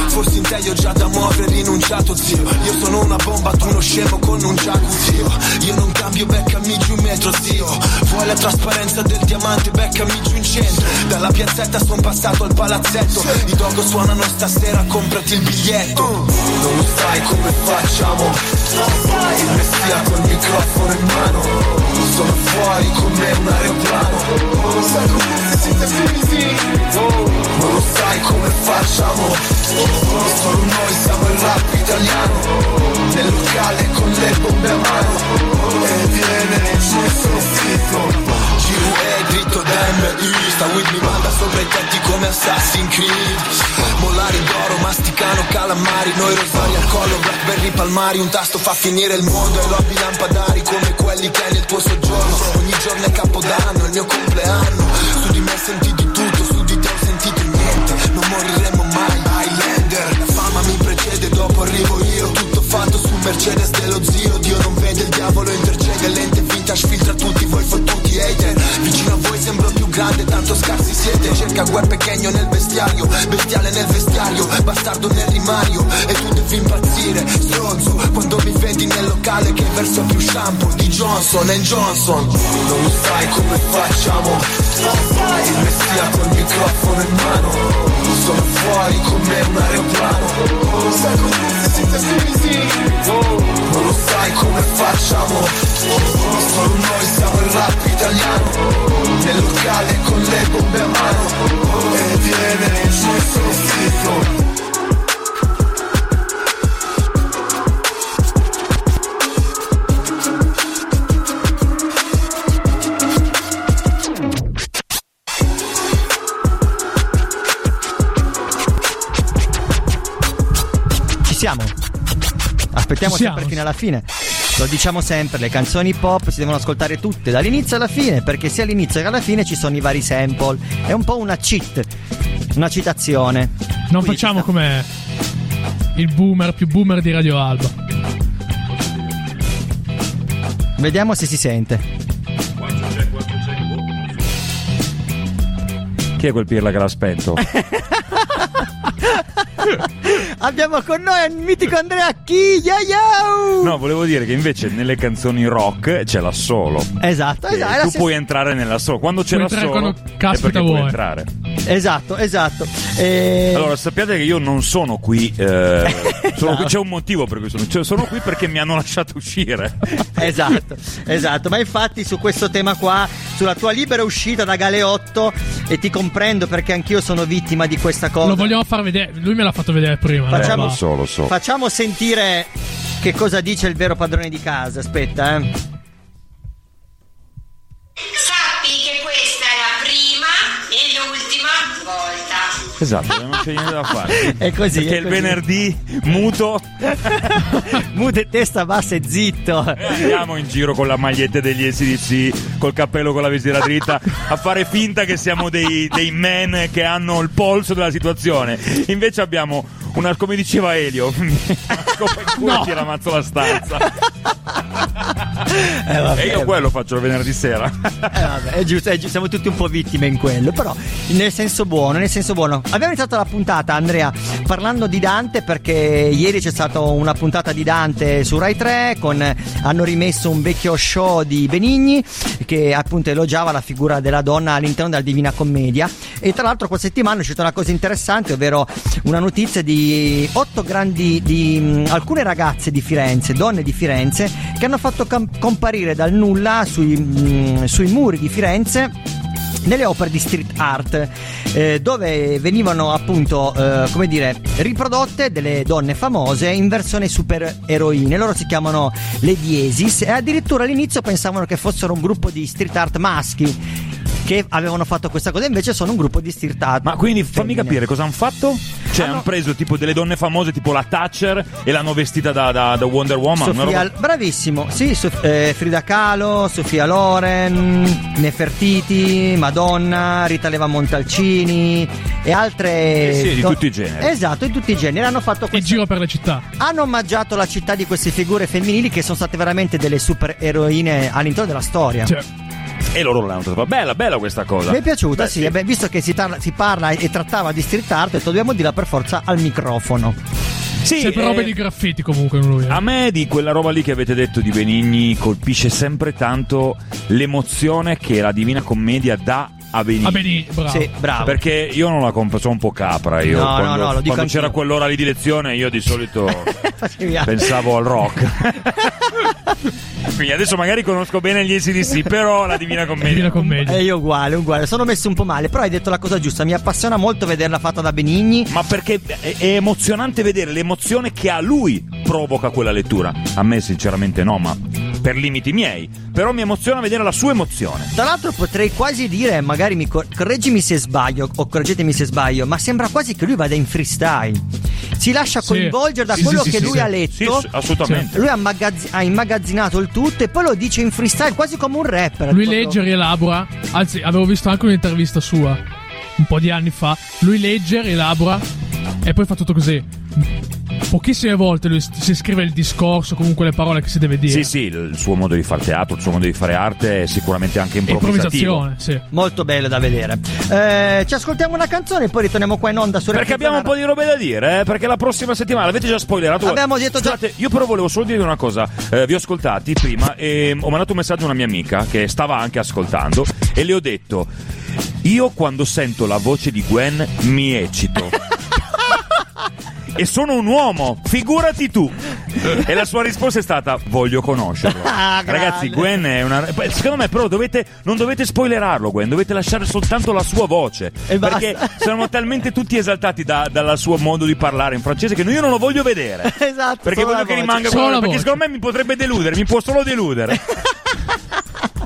Forse in te io già d'amore rinunciato zio. Io sono una bomba, tu uno scemo con un jacuzzi. Io, non cambio, beccami giù in metro zio. Vuoi la trasparenza del diamante, beccami giù in centro. Dalla piazzetta son passato al palazzetto. I dogo suonano stasera, comprati il biglietto Non lo sai come facciamo. Il messia col microfono in mano. Sono fuori con me un aeroplano. Come Non lo sai come facciamo. Solo noi siamo il rap italiano. Nel locale con le bombe a mano. E viene giù il soffitto Giro è dritto da MI Sta with mi manda sopra i tetti come Assassin's Creed. Molari d'oro, masticano, calamari Noi rosari al collo, blackberry palmari Un tasto fa finire il mondo e lobby lampadari Come quelli che hai nel tuo soggiorno. Ogni giorno è capodanno, il mio compleanno. Su di me senti di tutto, su di te ho sentito niente. Non moriremo mai, Highlander. La fama mi precede, dopo arrivo io. Tutto fatto sul Mercedes dello zio. Dio non vede il diavolo intercede Lente vintage filtra tutti voi fottuti hater. Vicino a voi sembro grande, tanto scarsi siete. Cerca guer pequeño nel vestiario. Bestiale nel vestiario, bastardo nel rimario. E tu devi impazzire, stronzo Quando mi vedi nel locale che verso più shampoo Di Johnson Johnson. Non lo sai come facciamo. Il messia col microfono in mano. Sono fuori con me un aeroplano. Sai come si Non lo sai come facciamo? Solo noi siamo il rap italiano. Nel locale con le bombe a mano. E viene giù il soffitto Aspettiamo sempre fino alla fine. Lo diciamo sempre, le canzoni pop si devono ascoltare tutte dall'inizio alla fine, perché sia all'inizio che alla fine ci sono i vari sample. È un po' una cheat, una citazione. Non Quindi facciamo come il boomer più boomer di Radio Alba. Vediamo se si sente. Chi è quel pirla che l'ha spento? Abbiamo con noi il mitico Andrea Chi. No, volevo dire che invece nelle canzoni rock c'è l'assolo. Esatto, E esatto. la tu stessa- puoi entrare nell'assolo. Quando c'è Puoi entrare l'assolo quando è caspita perché puoi vuoi. entrare. Esatto, esatto. E- Allora, sappiate che io non sono qui. eh, sono qui- c'è un motivo per cui sono, cioè, sono qui perché mi hanno lasciato uscire. Esatto, esatto, ma infatti su questo tema qua, sulla tua libera uscita da Galeotto, e ti comprendo perché anch'io sono vittima di questa cosa. Lo vogliamo far vedere. Lui me l'ha fatto vedere prima. Facciamo- no? lo so, lo so. Facciamo sentire che cosa dice il vero padrone di casa. Aspetta, eh. Esatto, non c'è niente da fare. È così, Perché è il così. venerdì muto Mute testa bassa e zitto. andiamo in giro con la maglietta degli SDC, col cappello con la visiera dritta, a fare finta che siamo dei, dei men che hanno il polso della situazione. Invece abbiamo una, come diceva Elio, come culo ti ramazzo la stanza. Eh, vabbè, E io quello faccio il venerdì sera. Eh, vabbè, è giusto, è giusto, siamo tutti un po' vittime in quello, però nel senso buono, nel senso buono. Abbiamo iniziato la puntata, Andrea, parlando di Dante perché ieri c'è stata una puntata di Dante su Rai 3 con hanno rimesso un vecchio show di Benigni che appunto elogiava la figura della donna all'interno della Divina Commedia e tra l'altro questa settimana è uscita una cosa interessante, ovvero una notizia di otto grandi di mh, alcune ragazze di Firenze, donne di Firenze che hanno fatto cam- comparire dal nulla sui, mh, sui muri di Firenze nelle opere di street art eh, dove venivano appunto eh, come dire riprodotte delle donne famose in versione super eroine loro si chiamano le Diesis e addirittura all'inizio pensavano che fossero un gruppo di street art maschi che avevano fatto questa cosa invece sono un gruppo di art Ma quindi fammi femmine. capire cosa hanno fatto? Cioè, Hanno- hanno preso tipo delle donne famose, tipo la Thatcher, e l'hanno vestita da, da- da Wonder Woman. Sofia, roba- bravissimo, sì, Sof- eh, Frida Kahlo, Sofia Loren, Nefertiti, Madonna, Rita Leva Montalcini e altre. Eh sì, di tutti i generi. Esatto, di tutti i generi. Hanno fatto Il questo. giro per le città. Hanno omaggiato la città di queste figure femminili che sono state veramente delle super eroine all'interno della storia. Cioè, E loro l'hanno trovata. Bella, bella questa cosa. Mi è piaciuta, Beh, sì, eh beh, visto che si, tar- si parla e trattava di street art, detto, dobbiamo dirla per forza al microfono. Sì, sempre eh, robe di graffiti comunque lui. eh. A me di quella roba lì che avete detto di Benigni colpisce sempre tanto l'emozione che la Divina Commedia dà a Benigni. A Benigni, bravo. Sì, bravo. Perché io non la compro, sono un po' capra. Io No, quando, no, no, lo dico quando c'era quell'ora lì di lezione, io di solito pensavo al rock. Quindi adesso magari conosco bene gli ACDC, però la Divina Commedia. Divina Commedia. E io uguale, uguale. Sono messo un po' male, però hai detto la cosa giusta. Mi appassiona molto vederla fatta da Benigni. Ma perché è, è emozionante vedere l'emozione che a lui provoca quella lettura. A me, sinceramente, no, ma per limiti miei. Però mi emoziona vedere la sua emozione. Tra l'altro potrei quasi dire, magari mi cor- correggimi se sbaglio o correggetemi se sbaglio, ma sembra quasi che lui vada in freestyle. Si lascia Sì. coinvolgere da Sì, quello sì, che sì, lui sì. ha letto. assolutamente. Lui ha, immagazzi- ha immagazzinato il tutto e poi lo dice in freestyle quasi come un rapper. Lui Proprio- legge, rielabora. Anzi, avevo visto anche un'intervista sua un po' di anni fa. Lui legge, rielabora e poi fa tutto così. Pochissime volte lui si scrive il discorso, comunque le parole che si deve dire. Sì, sì, il suo modo di fare teatro, il suo modo di fare arte è sicuramente anche improvvisativo. Improvvisazione, sì. Molto bello da vedere. Eh, ci ascoltiamo una canzone e poi ritorniamo qua in onda su Perché abbiamo un po' di robe da dire, eh? Perché la prossima settimana l'avete già spoilerato. Abbiamo detto già- Scusate, io però volevo solo dire una cosa. Eh, vi ho ascoltati prima e ho mandato un messaggio a una mia amica che stava anche ascoltando e le ho detto: Io quando sento la voce di Gwen mi eccito. E sono un uomo, figurati tu. E la sua risposta è stata: Voglio conoscerlo. Ah. Ragazzi, Gwen è una. Secondo me, però, dovete, non dovete spoilerarlo, Gwen. Dovete lasciare soltanto la sua voce. E basta. perché siamo talmente tutti esaltati da- dal suo modo di parlare in francese che io non lo voglio vedere. Esatto. Perché voglio che voce. rimanga Solo quello. Perché voce. secondo me mi potrebbe deludere, mi può solo deludere.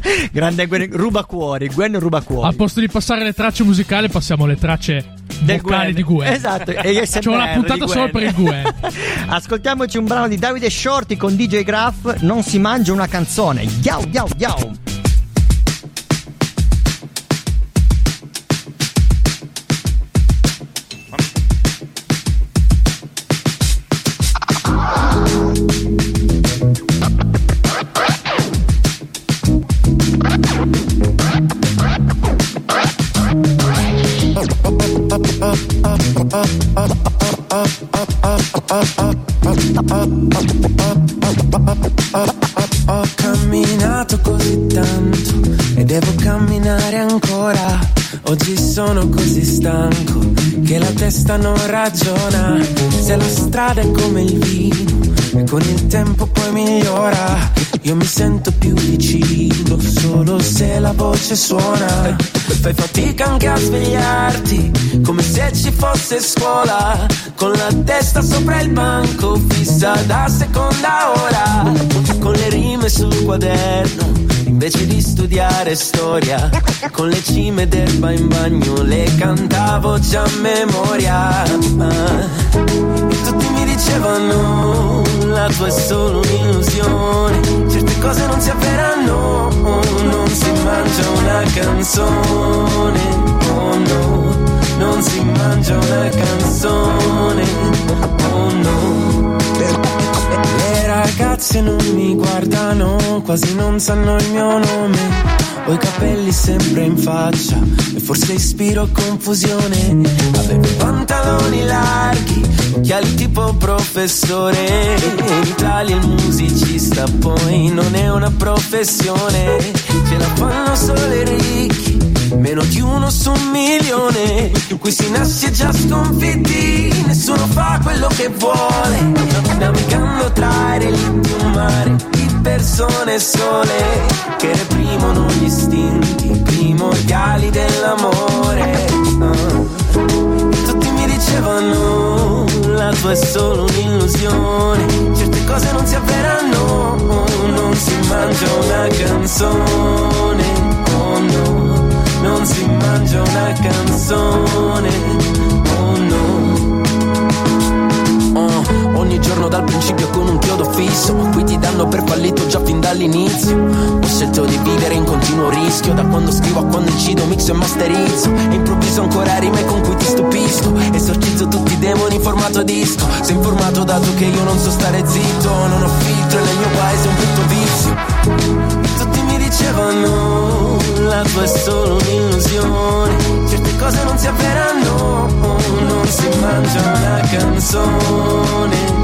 Grande Gwen, ruba cuori. Gwen ruba cuori. Al posto di passare le tracce musicali, passiamo alle tracce Del vocali di Gwen. Esatto, e gli C'è una puntata solo per il Gwen. Ascoltiamoci un brano di Davide Shorty con DJ Graff. Non si mangia una canzone. Yau, yau, yau. Ho camminato così tanto e devo camminare ancora. Oggi sono così stanco che la testa non ragiona. Se la strada è come il vino e con il tempo poi migliora, io mi sento più vicino solo se la voce suona. Fai fatica anche a svegliarti come se ci fosse scuola, con la testa sopra il banco fissa da seconda ora, con le rime sul quaderno invece di studiare storia. Con le cime d'erba in bagno le cantavo già a memoria. Ah, e tutti mi dicevano la tua è solo un'illusione. Certe cose non si avveranno non si mangia una canzone. Oh no non si mangia una canzone. Oh no. Le ragazze non mi guardano, quasi non sanno il mio nome. Ho i capelli sempre in faccia e forse ispiro confusione. Avevo pantaloni larghi, occhiali tipo professore. In Italia il musicista poi non è una professione, ce la fanno solo i ricchi. Meno di uno su un milione Qui si nasce già sconfitti Nessuno fa quello che vuole Navigando tra i relitti Di persone sole Che reprimono gli istinti primordiali dell'amore. E tutti mi dicevano La tua è solo un'illusione. Certe cose non si avveranno Non si mangia una canzone. Oh no non si mangia una canzone, ogni giorno dal principio con un chiodo fisso, qui ti danno per fallito già fin dall'inizio. Ho scelto di vivere in continuo rischio, da quando scrivo a quando incido, mixo e masterizzo. Improvviso ancora rime con cui ti stupisco, esorcizzo tutti i demoni in formato disco. Sei informato dato che io non so stare zitto, non ho filtro e nel mio paese è un brutto vizio. Tutti mi dicevano la tua è solo un'illusione Certe cose non si avveranno Non si mangia una canzone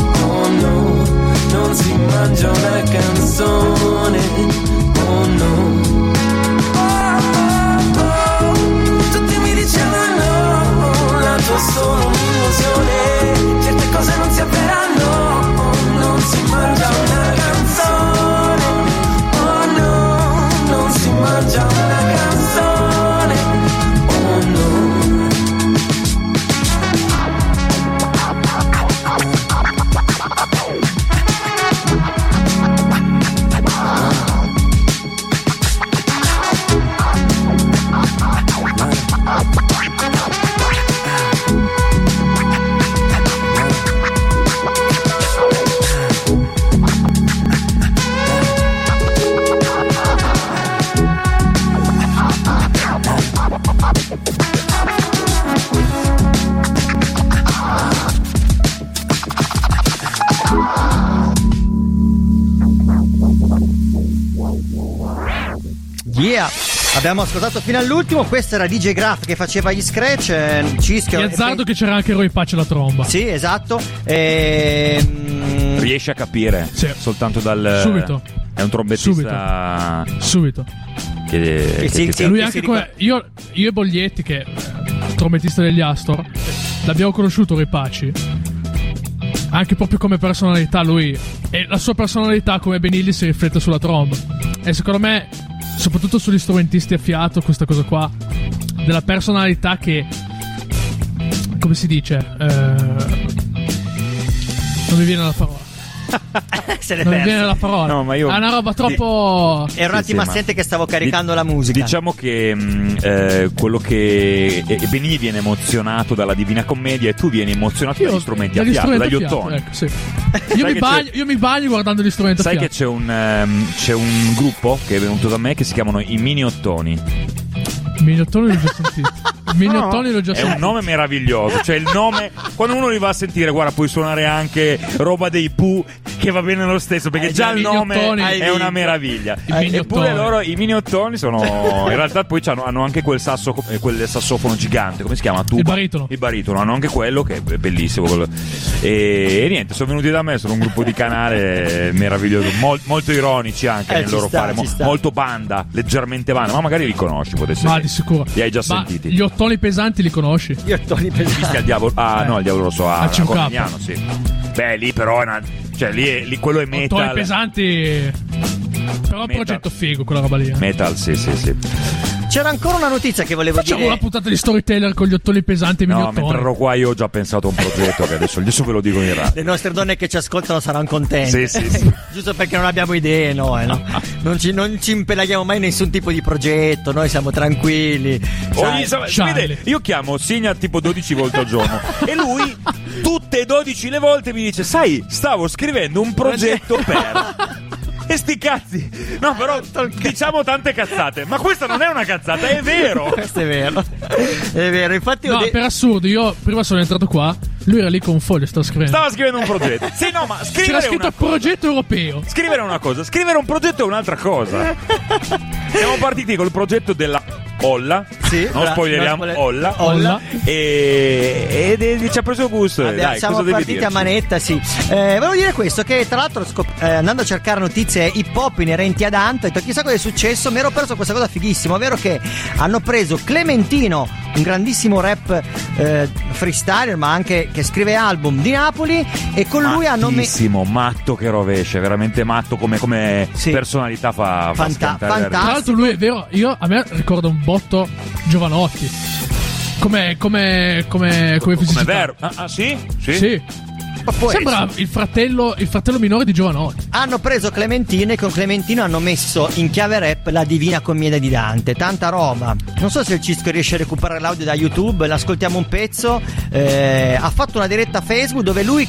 no Non si mangia una canzone Oh no Oh, oh, oh. Tutti mi dicevano La tua solo un'illusione Abbiamo ascoltato fino all'ultimo, questo era DJ Graf che faceva gli scratch, eh, Cischio. E azzardo che c'era anche Roy Pace alla tromba. Sì, esatto. Ehm, Riesci a capire Sì. soltanto dal. Subito. È un trombettista Subito. che, che- sì, che- sì. Lui anche come. Io, io e Boglietti, che è trombettista degli Astor, l'abbiamo conosciuto Roy Paci. Anche proprio come personalità lui. E la sua personalità come Benilli si riflette sulla tromba. E secondo me, soprattutto sugli strumentisti a fiato, questa cosa qua. Della personalità che. Come si dice? Eh, non mi viene la parola. se ne Non mi perse. viene la parola. No, ma io- È una roba troppo. Ero un Sì, attimo sì, ma- assente che stavo caricando Di- la musica. Diciamo che mh, eh, quello che e- Benigni viene emozionato dalla Divina Commedia e tu vieni emozionato dagli strumenti a dagli fiato, strumenti dagli a fiato, ottoni. ecco, sì. Io, Sai mi che bagno, c'è- io mi bagno guardando gli strumenti Sai a che fiato. c'è un, ehm, c'è un gruppo che è venuto da me che si chiamano i Mini Ottoni. Mini ottoni l'ho già sentito. Mini No, ottoni l'ho già È sentito. un nome meraviglioso. Cioè, il nome, quando uno li va a sentire, guarda, puoi suonare anche roba dei Pooh, che va bene lo stesso, perché Eh, già il nome è una meraviglia. Eppure loro, i mignottoni sono. In realtà poi c'hanno- hanno anche quel sasso, eh, quel sassofono gigante, come si chiama? Tuba. Il baritono. Il baritono, hanno anche quello che è bellissimo. quello. E, e niente, sono venuti da me, sono un gruppo di canale meraviglioso, mol- molto ironici anche Eh, nel loro sta, fare, mo- molto banda, leggermente banda, ma magari li conosci, potesse Ma di sicuro. Li hai già Ma sentiti? Gli ottoni pesanti li conosci? Io Tony Visti al diavolo. Ah, no, il diavolo rosso a, A. Cornigliano, sì. Beh, lì però è una. Cioè, lì, è- lì quello è metal. pesanti. Però Metal. progetto figo quella roba lì. eh. Metal, sì, sì, sì. C'era ancora una notizia che volevo Facciamo dire. una puntata di storyteller con gli ottoni pesanti e i No, mignottoni. mentre ero qua io ho già pensato a un progetto che adesso, adesso ve lo dico in radio. Le nostre donne che ci ascoltano saranno contente. Sì, sì, sì. Giusto perché non abbiamo idee noi, no? Non ci, non ci impelaghiamo mai in nessun tipo di progetto, noi siamo tranquilli. Ogni, sa- vede, io chiamo Signa tipo 12 volte al giorno e lui tutte e 12 le volte mi dice sai stavo scrivendo un progetto per e sti cazzi no però diciamo tante cazzate ma questa non è una cazzata è vero Questo è vero. È vero, infatti No, de- per assurdo, io prima sono entrato qua, lui era lì con un foglio, stava scrivendo. stava scrivendo un progetto sì no ma C'era scrivere scritto una cosa progetto europeo. scrivere una cosa scrivere un progetto è un'altra cosa siamo partiti col progetto della Olla Sì, non bra- spoileriamo non spoiler- Olla Olla. e, ed- e ci ha preso gusto Abbiamo- dai siamo cosa devi partiti a manetta, sì. Eh, volevo dire questo: che tra l'altro, scop- eh, andando a cercare notizie hip hop inerenti ad Ant, ho detto chissà cosa è successo. Mi ero perso questa cosa fighissima, ovvero che hanno preso Clementino, un grandissimo rap eh, freestyler, ma anche che scrive album di Napoli, e con lui hanno messo. Matto che rovescia, veramente matto come, come Sì. personalità fa, fa Fanta- fantastico. Tra l'altro lui è vero, io a me ricorda un botto Giovanotti. Come, come, come, come Come fisicità. vero? Ah, ah, sì? Sì. Sì. Sembra il fratello, il fratello minore di Giovanotti. Hanno preso Clementino e con Clementino hanno messo in chiave rap la Divina Commedia di Dante. Tanta roba. Non so se il Cisco riesce a recuperare l'audio da YouTube, l'ascoltiamo un pezzo. Eh, ha fatto una diretta Facebook dove lui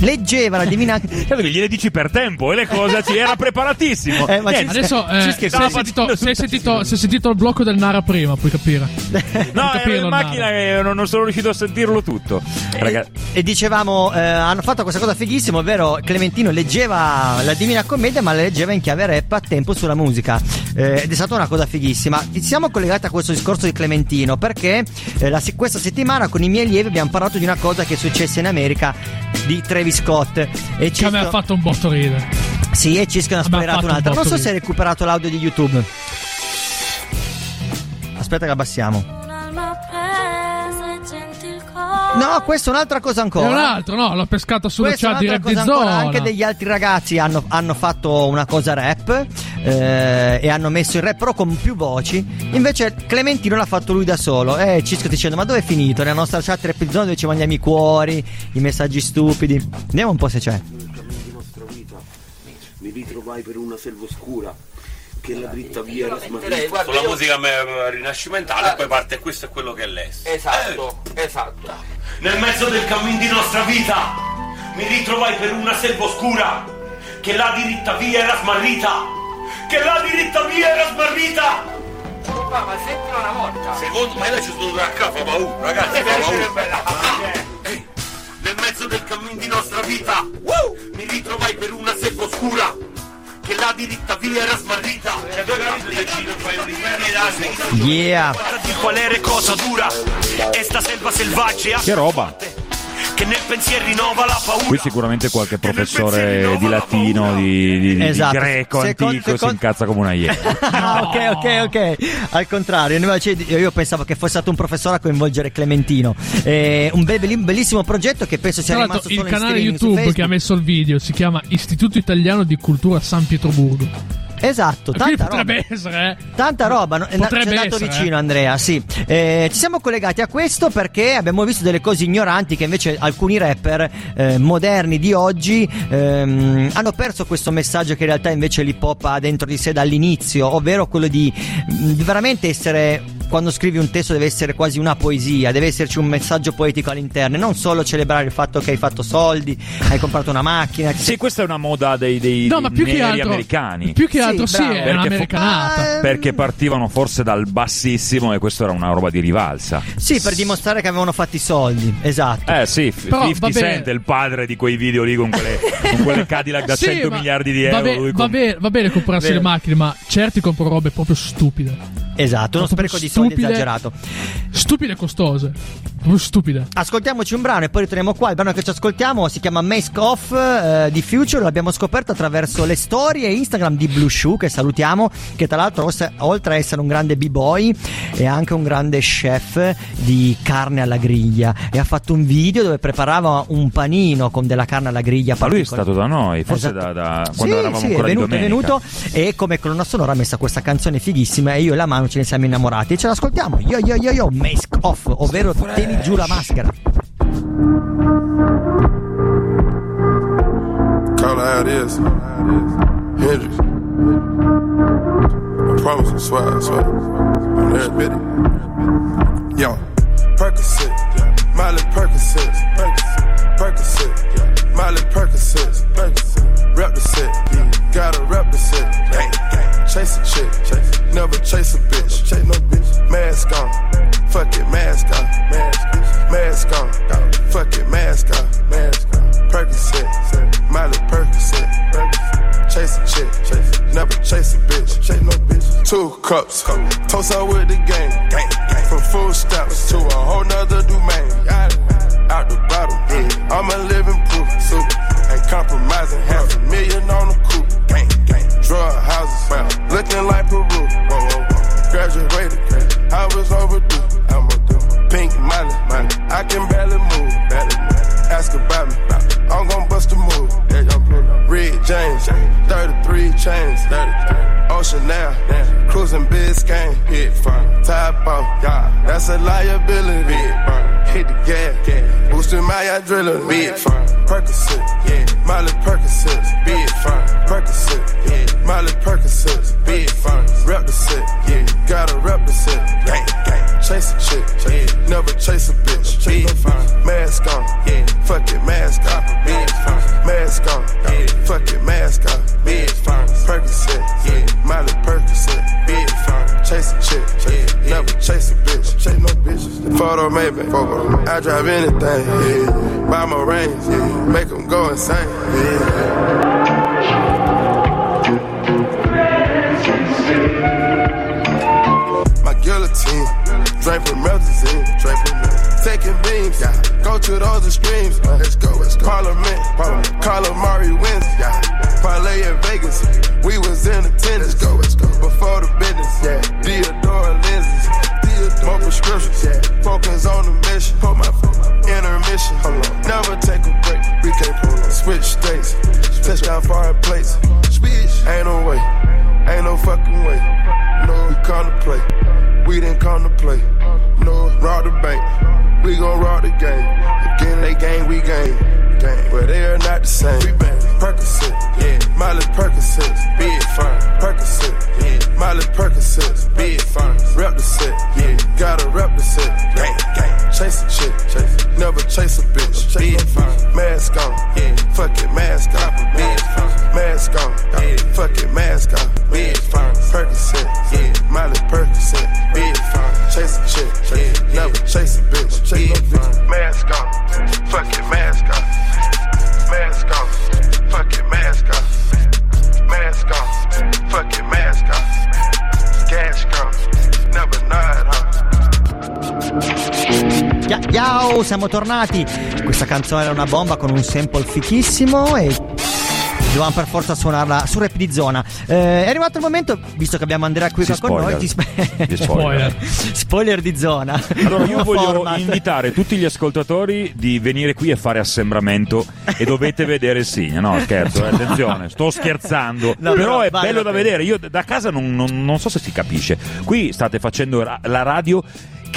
leggeva la Divina Eh, perché gliele dici per tempo e le cose ci era preparatissimo. Eh, ma Niente. ci- Adesso, eh, se, che hai sentito, se sentito, se hai sentito il blocco del Nara prima, puoi capire. No, puoi ero capirlo, in macchina e non, non sono riuscito a sentirlo tutto. Ragazzi, E dicevamo, eh, hanno fatto questa cosa fighissima, ovvero Clementino leggeva la Divina Commedia, ma la leggeva in chiave rap a tempo sulla musica. Eh, ed è stata una cosa fighissima. Ci siamo collegati a questo discorso di Clementino perché eh, la questa settimana con i miei allievi abbiamo parlato di una cosa che è successa in America di Travis Scott. E Che a me ha Cisco- fatto un botto ridere. Sì, e Cisco ne ha spoilerato fatto un un'altra. Non so di- se hai recuperato l'audio di YouTube. Aspetta che abbassiamo. No, questa è un'altra cosa ancora. un altro, no, l'ho pescato sulla è chat di un'altra Rap di cosa ancora, Zona. Anche degli altri ragazzi hanno, hanno fatto una cosa rap eh, e hanno messo il rap però con più voci. Invece Clementino l'ha fatto lui da solo. E Cisco dicendo: Ma dove è finito? Nella nostra chat Rap di Zona dove ci mandiamo i cuori, i messaggi stupidi. Vediamo un po' se c'è. di nostra vita mi ritrovai per una selva oscura che la dritta via era smarrita Con la musica me- rinascimentale, poi parte questo è quello che è l'est. esatto esatto Nel mezzo del cammin di nostra vita mi ritrovai per una selva oscura che la diritta via era smarrita. Che la diritta via era smarrita. papà ma sentilo una volta Secondo me lei ci sono due a fa paura, ragazzi, fa paura. Ehi, Nel mezzo del cammin di nostra vita mi ritrovai per una selva oscura che la diritta via era smarrita. C'è due grandi vicino, fai un riferimento Yeah. di qual era cosa dura e sta selva selvaggia che roba. Che nel pensiero rinnova la paura Qui sicuramente qualche professore di latino, di, di- di Esatto. greco Secondo- antico si secondo- incazza come una iena. Ah, ok, ok, ok. Al contrario, invece io pensavo che fosse stato un professore a coinvolgere Clementino. Eh, un bel- bellissimo progetto che penso sia Tra rimasto il canale YouTube che ha messo il video si chiama Istituto Italiano di Cultura San Pietroburgo. Esatto, tanta roba. potrebbe essere, eh. Tanta roba, no? Potrebbe ci è andato vicino eh. Andrea, sì. Eh, ci siamo collegati a questo perché abbiamo visto delle cose ignoranti che invece alcuni rapper eh, moderni di oggi ehm, hanno perso questo messaggio che in realtà invece l'hip hop ha dentro di sé dall'inizio, ovvero quello di, di veramente essere quando scrivi un testo deve essere quasi una poesia, deve esserci un messaggio poetico all'interno, e non solo celebrare il fatto che hai fatto soldi, hai comprato una macchina. Sì, questa è una moda dei, dei, No, dei ma più che altro- americani. più che altro sì, bravo. è Perché fu- un'americanata. Perché partivano forse dal bassissimo e questo era una roba di rivalsa. Sì, per dimostrare che avevano fatto i soldi, esatto. Eh sì, f- Però, 50 vabbè. Cent è il padre di quei video lì con quelle, con quelle Cadillac da Sì, 100 ma- miliardi di euro. Va, be- lui va con- be- va bene comprarsi Vero. le macchine, ma certi comprano robe proprio stupide. Esatto, uno spreco di soldi stupide. esagerato. Stupide e costose. Stupide. Ascoltiamoci un brano e poi ritorniamo qua. Il brano che ci ascoltiamo si chiama Mask Off eh, di Future. L'abbiamo scoperto attraverso le storie Instagram di Blue Shoe, che salutiamo. Che tra l'altro, oltre a essere un grande b-boy, è anche un grande chef di carne alla griglia. E ha fatto un video dove preparava un panino con della carne alla griglia. Ma lui è stato da noi, forse Esatto. da, da- quando sì, eravamo sì, ancora è venuto, di è venuto e come colonna sonora ha messa questa canzone fighissima e io e la mano ce ne siamo innamorati e ce l'ascoltiamo. Yo yo yo yo, Mask Off, ovvero temi giù la maschera. Call how it is. Hendrix. I promise, I swear, I swear. On every bitty. Yo, Percocet, Miley Percocet, Percocet, Miley Percocet, rep the set, gotta rep the set. Chase a chick, never chase a bitch. Chase no bitch. Mask on, fuck it, mask on, mask on, fuck it, mask on, mask on. Percocet, Miley Percocet, chase a chick, never chase a bitch. Chase no bitch. Two cups, toast up with the game, from full stops to a whole nother domain. Out the bottle, I'm a living proof. Super, ain't compromising, half a million on the coupe. Drug houses, looking like Peru. Whoa, whoa, whoa. Graduated, I was overdue. Pink Molly, Molly. I can barely move, barely move. Ask about me, I'm gon' bust a move. Red James, 33 chains, 33. Ocean now, cruising Biscayne, hit fun. Top off, that's a liability. Hit the gas, boosting my adrenaline. Big fun. Percocet, yeah, Miley Percocet, big fun. Percocet, yeah, Miley Percocet, big fun. Rep the set, yeah, gotta rep the set. Gang, Chase a chick, yeah, never chase a bitch. Big fun. Mask on, yeah, fuck it, mask on. Fun. Mask on, yeah, fuck it, mask on. Big fun. Percocet, yeah, Miley Percocet, fun. Chase a chick, yeah, never chase a bitch. Chase no bitches. Photo maybe, photo. I drive anything, yeah. Buy my rings, yeah. Make them go insane, yeah. My guillotine, drink from Melazine, drink from Taking beams, yeah. Go to those extremes, uh, let's go, let's go. Parliament, Parliament. Calamari wins, yeah. Parlay in Vegas, we was in attendance, go, let's go. Before the business, yeah. Theodore lenses, Theodore. more prescriptions, yeah. Focus on the mission, put my intermission, hold on. Never take a break, we can't pull on. Switch states, touchdown foreign plates, switch, ain't no way, ain't no fucking way. No, we come to play, we didn't come to play. No, rob the bank, we gon' rob the game. Again, they game, we game. Gang. But they are not the same. Percocet, yeah. Miley Percocet, big fun. Percocet, yeah. Miley Percocet, big fun. Rep the set, yeah. Gotta rep the set. Gang, gang. Chase a chick, chase. Never chase a bitch. chase Big fun. Mask on, yeah. Fuck it, mask on. Big fun. Mask on, yeah. Fuck it, mask on. Big fun. Percocet, yeah. Miley Percocet, big fun. Chase a chick, yeah. Never chase a bitch. Chase no bitch. Mask on, fuck it, mask on. Mask on, fuck it, mask on. Mask on, fuck mask on. Cash gone, never nod, huh? Ya- Ciao, siamo tornati. Questa canzone era una bomba con un sample fichissimo e dovevamo per forza suonarla su rap di zona. Eh, è arrivato il momento, visto che abbiamo Andrea qui Sì, con noi, spoiler. ti spe- Di spoiler. Spoiler di zona. Allora, io voglio format. invitare tutti gli ascoltatori di venire qui e fare assembramento e dovete vedere il segno. No, scherzo, eh, attenzione, sto scherzando. No, però però è vale bello la da pena. vedere. Io da casa non, non- non so se si capisce. Qui state facendo ra- la radio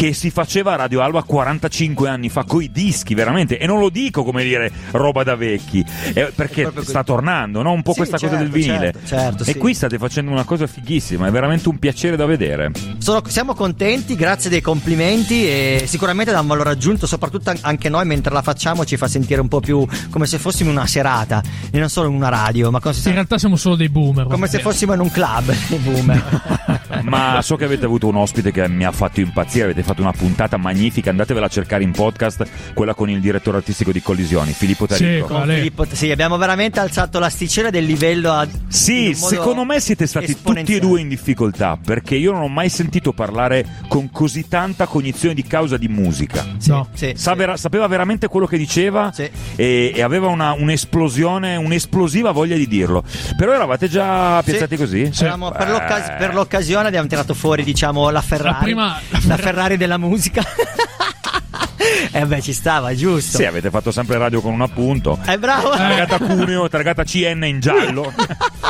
che si faceva a Radio Alba 45 anni fa coi dischi, veramente. E non lo dico come dire roba da vecchi, eh, perché sta tornando, no? Un po' Sì, questa cosa del certo, vinile. certo, certo, e sì. qui state facendo una cosa fighissima, è veramente un piacere da vedere. Sono- siamo contenti, grazie dei complimenti e sicuramente dà un valore aggiunto, soprattutto an- anche noi mentre la facciamo ci fa sentire un po' più come se fossimo in una serata e non solo in una radio, ma come se, In realtà siamo solo dei boomer. come se fossimo in un club, i boomer. Ma so che avete avuto un ospite che mi ha fatto impazzire, avete fatto una puntata magnifica, andatevela a cercare in podcast, quella con il direttore artistico di Collisioni, Filippo Taricco. Con Filippo- sì, abbiamo veramente alzato l'asticella del livello a Sì, secondo me siete stati tutti e due in difficoltà perché io non ho mai sentito parlare con così tanta cognizione di causa di musica. No. Sa- vera- sapeva veramente quello che diceva e, e aveva una- un'esplosione, un'esplosiva voglia di dirlo. Però eravate già piazzati così? Per, l'occas- Eh. per l'occasione abbiamo tirato fuori, diciamo, la Ferrari. La prima- la Ferrari della musica. Eh beh, ci stava, giusto. Sì, avete fatto sempre radio con un appunto. Eh, bravo. Targata Cuneo, targata CN in giallo.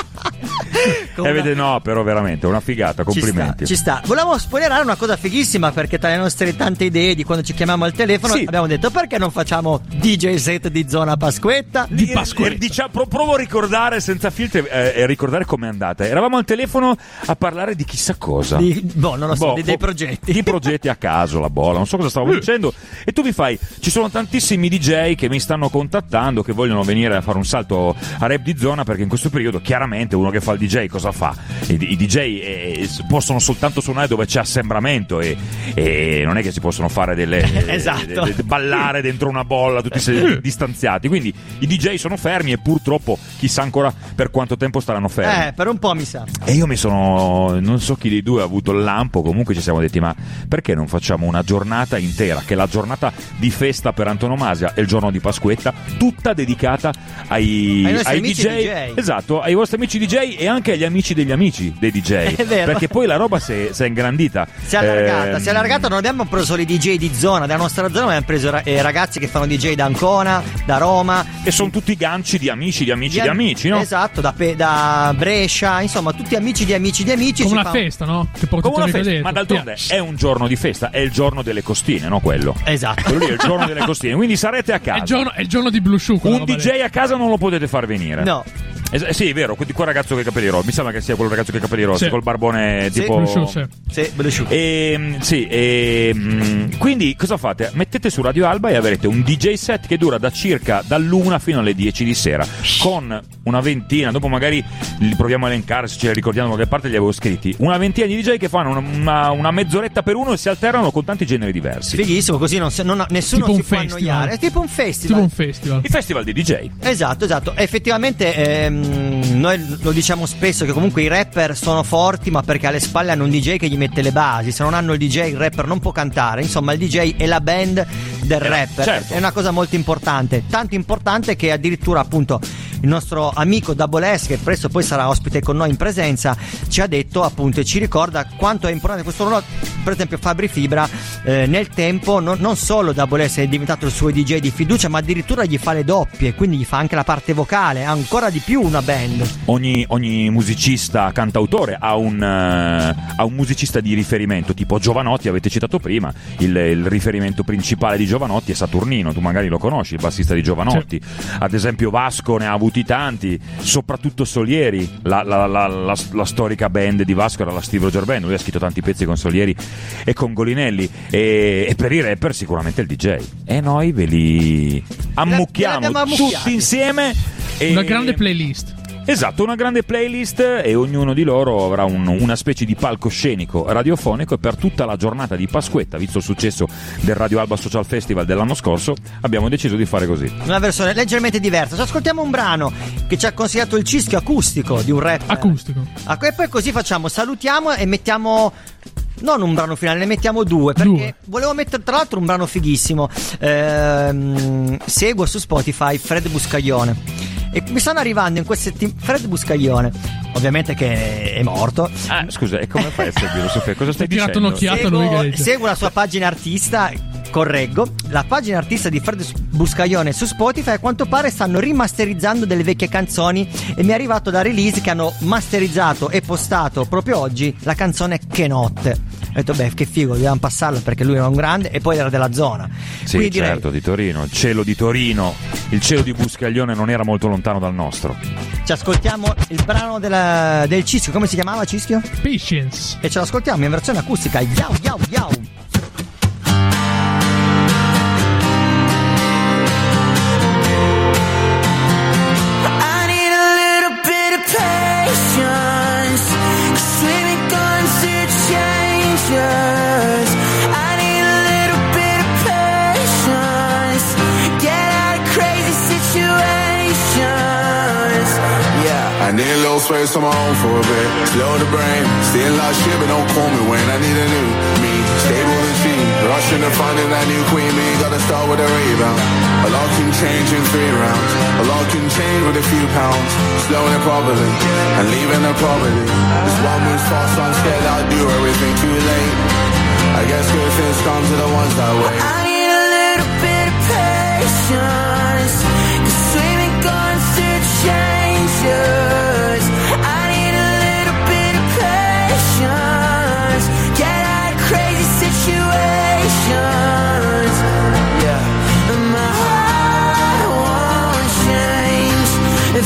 e avete no, però veramente una figata, Ci sta, complimenti. ci sta. Volevo spoilerare una cosa fighissima perché tra le nostre tante idee di quando ci chiamiamo al telefono Sì. abbiamo detto perché non facciamo DJ set di zona Pasquetta? Di diciamo, pro- provo a ricordare senza filtri eh, e ricordare com'è andata. Eravamo al telefono a parlare di chissà cosa. Di- boh, non lo so, Boh, di- dei progetti. Di progetti a caso, la bolla, non so cosa stavo dicendo. E tu mi fai: ci sono tantissimi DJ che mi stanno contattando, che vogliono venire a fare un salto a rap di zona, perché in questo periodo, chiaramente, uno che fa il DJ cosa fa? I, i DJ eh, possono soltanto suonare dove c'è assembramento e, e non è che si possono fare delle. Esatto. de- de- ballare dentro una bolla tutti distanziati. Quindi i DJ sono fermi e purtroppo chissà ancora per quanto tempo staranno fermi. Eh, per un po' mi sa. E io mi sono. Non so chi dei due ha avuto il lampo. Comunque ci siamo detti: ma perché non facciamo una giornata intera? Che è la giornata di festa per antonomasia e il giorno di Pasquetta, tutta dedicata ai, Ai ai DJ. DJ. Esatto, ai vostri amici DJ e anche agli amici degli amici dei DJ. È vero. Perché poi la roba si è, si è ingrandita. Si è allargata, Ehm, si è allargata, non abbiamo preso solo i DJ di zona, della nostra zona, ma abbiamo preso ra- eh, ragazzi che fanno DJ da Ancona, da Roma. E sono tutti ganci di amici, di amici, di, am- amici, no? Esatto, da, Pe- da Brescia, insomma, tutti amici di amici di amici. Come una fa- festa, no? Che porti Come una festa, dentro. ma d'altronde è un giorno di festa, è il giorno delle costine, no? Quello. Esatto. Quello lì è il giorno delle costine. Quindi sarete a È il casa. giorno, è il giorno di Blue Shoe. Un DJ lì. a casa non lo potete far venire. No. Es- eh, sì, è vero, quel, quel ragazzo che ha i capelli rossi. Mi sembra che sia quel ragazzo che ha i capelli rossi, Sì. col barbone Sì, tipo. Shoe, sì. Sì, Shoe. E, sì, e, mm, quindi cosa fate? Mettete su Radio Alba e avrete un DJ set che dura da circa dall'una fino alle 10 di sera con una ventina, dopo magari li proviamo a elencare se ce li ricordiamo da qualche parte li avevo scritti, una ventina di DJ che fanno una, una- una mezz'oretta per uno e si alternano con tanti generi diversi. Fighissimo, così non non- nessuno Tipo si un può festival. annoiare. È tipo un Tipo festival. un festival. Il festival di DJ. Esatto, esatto. Effettivamente ehm, noi lo diciamo spesso che comunque i rapper sono forti, ma perché alle spalle hanno un DJ che gli mette le basi. Se non hanno il DJ, il rapper non può cantare. Insomma, il DJ è la band del rapper. certo. È una cosa molto importante. Tanto importante che addirittura appunto il nostro amico Double S, che presto poi sarà ospite con noi in presenza, ci ha detto appunto e ci ricorda quanto è importante questo ruolo. Per esempio, Fabri Fibra eh, nel tempo non, non solo Double S è diventato il suo DJ di fiducia, ma addirittura gli fa le doppie, quindi gli fa anche la parte vocale, ancora di più una band. Ogni, ogni musicista cantautore ha un, eh, ha un musicista di riferimento, tipo Giovanotti, avete citato prima, il, il riferimento principale di Giovanotti è Saturnino, tu magari lo conosci, il bassista di Giovanotti. Ad esempio Vasco ne ha avuti tanti, soprattutto Solieri, la, la- la- la- la storica band di Vasco era la Steve Roger Band, lui ha scritto tanti pezzi con Solieri e con Golinelli e, e per i rapper sicuramente il DJ. E noi ve li ammucchiamo tutti insieme. E... Una grande playlist. Esatto, una grande playlist e ognuno di loro avrà un- una specie di palcoscenico radiofonico e per tutta la giornata di Pasquetta, visto il successo del Radio Alba Social Festival dell'anno scorso, abbiamo deciso di fare così. Una versione leggermente diversa. Ascoltiamo un brano che ci ha consigliato il cischio acustico di un rap. Acustico. Ah, E poi così facciamo, salutiamo e mettiamo. Non un brano finale, ne mettiamo due. Perché Due. volevo mettere tra l'altro un brano fighissimo. Ehm, seguo su Spotify Fred Buscaglione. E mi stanno arrivando in queste settimane. Fred Buscaglione, ovviamente che è morto. Ah, scusa, e come fai a seguirlo, Sofia? Cosa stai Hai tirato dicendo? un'occhiata lui che Seguo, seguo la sua pagina artista. Correggo, la pagina artista di Fred Buscaglione su Spotify a quanto pare stanno rimasterizzando delle vecchie canzoni e mi è arrivato da release che hanno masterizzato e postato proprio oggi la canzone Che notte. Ho detto, beh, che figo, dobbiamo passarla perché lui era un grande e poi era della zona. Sì, Quindi direi- certo, di Torino. Il cielo di Torino, il cielo di Buscaglione non era molto lontano dal nostro. ci ascoltiamo il brano della- del Cischio. Come si chiamava Cischio? Patience. E ce l'ascoltiamo in versione acustica. Yau, yau, yau. Need a little space on my own for a bit. Slow the brain, still like shit, but don't call me when I need a new me. Stable and cheap, rushing to finding that new queen bee. Gotta start with a rebound. A lot can change in three rounds. A lot can change with a few pounds. Slowing it properly and leaving it properly. This one moves fast, so I'm scared I'll do everything too late. I guess good things come to the ones that wait. I need a little bit of patience.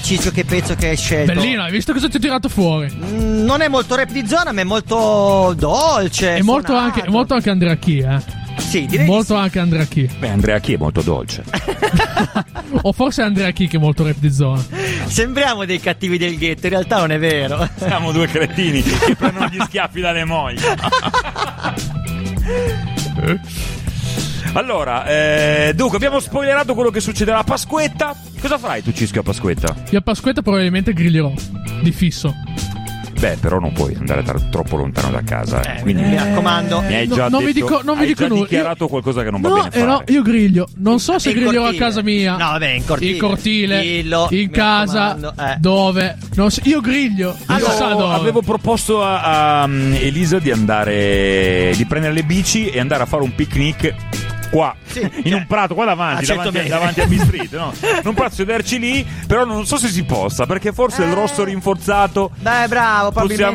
Ciccio, che pezzo che hai scelto. Bellino, hai visto cosa ti ho tirato fuori? Mm, Non è molto rap di zona, ma è molto dolce. È molto anche, è molto anche Andrea Chi, eh. Sì, direi di Molto anche Andrea Chi. Beh, Andrea Chi è molto dolce. o forse Andrea Chi che è molto rap di zona. Sembriamo dei cattivi del ghetto, in realtà non è vero. Siamo due cretini che prendono gli schiaffi dalle mogli. Allora, eh, dunque, abbiamo spoilerato quello che succederà a Pasquetta. Cosa farai tu, Cischio, a Pasquetta? Io a Pasquetta probabilmente griglierò. Di fisso. Beh, però non puoi andare tra- troppo lontano da casa. eh. Quindi mi raccomando. Mi hai No, già non vi detto- dico- non hai dico già nulla. dichiarato qualcosa che non va No, bene eh no, io griglio. Non so se In griglierò a cortile. casa mia. No, vabbè, in cortile. In cortile. Dillo, in mi casa. eh. Dove? Non so- io griglio. Sa Io dove. avevo proposto a, a, um, Elisa di andare di prendere le bici e andare a fare un picnic qua in un prato qua davanti, Ah, certo davanti, davanti a B-Street no? non posso sederci lì però non so se si possa perché forse il rosso rinforzato Beh, bravo, possiamo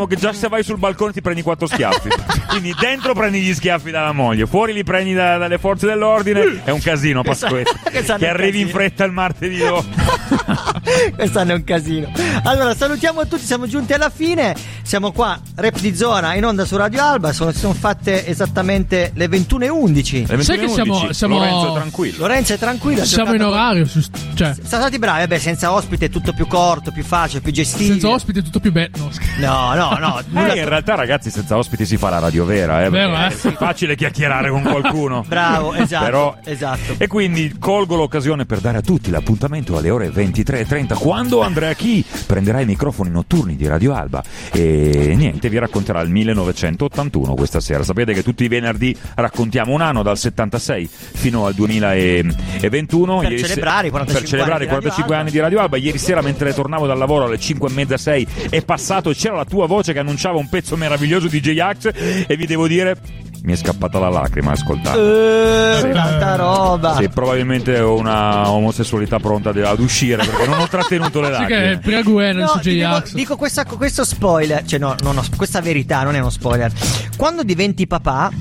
probabilmente- che già se vai sul balcone ti prendi quattro schiaffi quindi dentro prendi gli schiaffi dalla moglie fuori li prendi da- dalle forze dell'ordine è un casino Pasquetta che un arrivi in fretta il martedì dopo. Quest'anno è un casino. Allora, salutiamo tutti, siamo giunti alla fine. Siamo qua, Rap di Zona, in onda su Radio Alba. Sono, si sono fatte esattamente le 21.11. Le Sai che siamo- 21.11, siamo- Lorenzo è tranquillo Lorenzo è tranquillo. Siamo in orario. su- cioè, Siamo stati bravi, vabbè, senza ospite è tutto più corto, più facile, più gestibile. senza ospiti è tutto più bello. No. No, no, no. nulla- Eh, in realtà, ragazzi, senza ospiti si fa la radio vera, eh, Vero, eh? è facile chiacchierare con qualcuno. Bravo, esatto. Però- esatto. E quindi colgo l'occasione per dare a tutti l'appuntamento alle ore 23.30 quando Andrea Chi prenderà i microfoni notturni di Radio Alba e niente, vi racconterà il 1981 questa sera. Sapete che tutti i venerdì raccontiamo un anno dal 76 fino al 2021 Per celebrare i 45 per celebrare anni i di Radio 45 Alba. anni di Radio Alba. Ieri sera mentre tornavo dal lavoro alle 5 e mezza 6 è passato e c'era la tua voce che annunciava un pezzo meraviglioso di J-Ax e vi devo dire mi è scappata la lacrima a ascoltare. Eh, Sì. tanta roba. Sì, probabilmente ho una omosessualità pronta ad- uscire perché non ho trattenuto le Sai che lacrime. Priaguen No, su J-Ax. dico questa- questo spoiler, cioè no, no, no, questa verità non è uno spoiler. Quando diventi papà,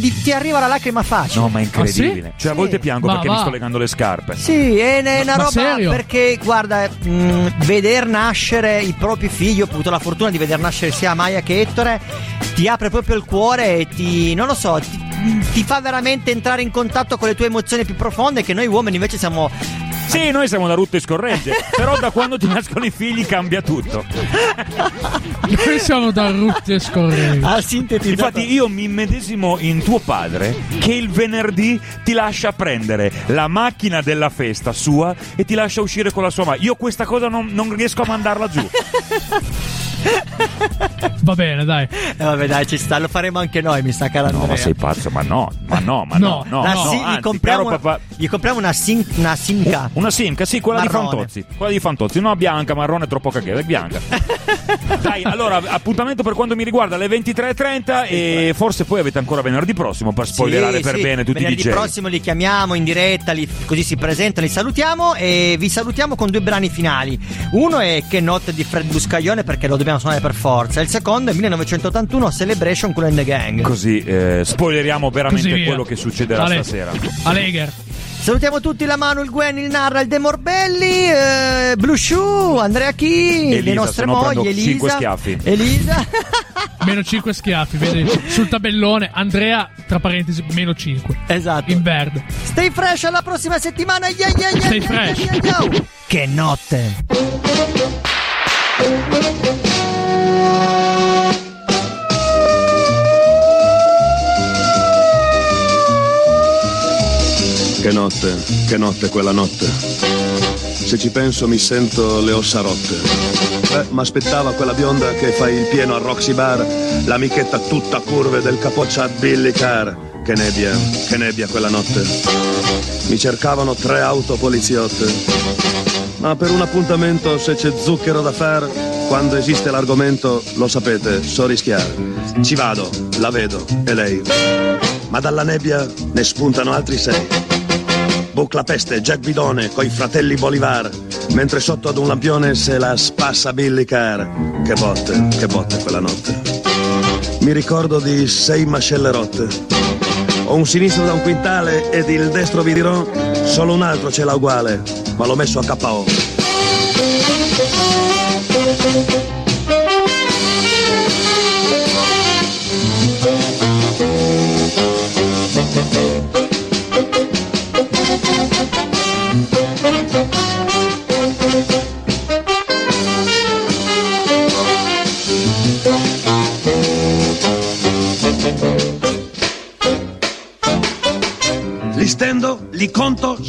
ti, ti- ti arriva la lacrima facile. No, ma è incredibile. Cioè, a volte piango Ma perché va. mi sto legando le scarpe. Sì, è è una Ma roba serio? perché guarda, mh, veder nascere i propri figli, ho avuto la fortuna di veder nascere sia Maya che Ettore, ti apre proprio il cuore e ti, non lo so, ti, ti fa veramente entrare in contatto con le tue emozioni più profonde che noi uomini invece siamo Sì, noi siamo da rutte e scorregge, però da quando ti nascono i figli cambia tutto. Noi siamo da rutte e scorrenti. Ah, sintetizzato. Infatti io mi immedesimo in tuo padre che il venerdì ti lascia prendere la macchina della festa sua e ti lascia uscire con la sua macchina. Io questa cosa non, non riesco a mandarla giù. Va bene, dai. Eh, vabbè, dai, ci sta, lo faremo anche noi, mi sa cara No, ma sei pazzo, ma no, ma no, ma no, no, La no, Sim- gli, anzi, compriamo, caro papà- gli compriamo una, sim, una simca. Una simca, sì, quella di Marrone. Fantozzi. Quella di Fantozzi, no bianca, marrone, troppo caghere, è bianca. Dai, allora, appuntamento per quanto mi riguarda alle 23.30 e forse poi avete ancora venerdì prossimo per spoilerare Sì, per sì. bene tutti i Venerdì DJ. prossimo li chiamiamo in diretta, li- così si presentano, li salutiamo e vi salutiamo con due brani finali. Uno è Che notte di Fred Buscaglione perché lo dobbiamo suonare per forza. Il secondo è 1981 Celebration con the Gang. Così eh, spoileriamo veramente quello che succederà Ale- stasera. Aleger. Salutiamo tutti la Manu, il Gwen, il Narra, il De Morbelli, eh, Blue Shoe, Andrea Chi, le nostre mogli, Elisa. cinque schiaffi. Elisa. Meno 5 schiaffi, vedi? Sul tabellone, Andrea, tra parentesi, meno 5. Esatto. In verde. Stay fresh alla prossima settimana. Yeah, yeah, yeah, Stay yeah, fresh. yeah, yeah, yeah. Che notte. Che notte, che notte quella notte. Se ci penso mi sento le ossa rotte. Beh, mi aspettava quella bionda che fa il pieno a Roxy Bar, l'amichetta tutta curve del capoccia a Billy Carr. Che nebbia, che nebbia quella notte. Mi cercavano tre auto poliziotte. Ma per un appuntamento se c'è zucchero da far, quando esiste l'argomento, lo sapete, so rischiare. Ci vado, la vedo, e lei. Ma dalla nebbia ne spuntano altri sei. Bucla peste, Jack Bidone, coi fratelli Bolivar, mentre sotto ad un lampione se la spassa Billy Carr. Che botte, che botte quella notte. Mi ricordo di sei mascelle rotte. Ho un sinistro da un quintale ed il destro vi dirò, solo un altro ce l'ha uguale, ma l'ho messo a KO.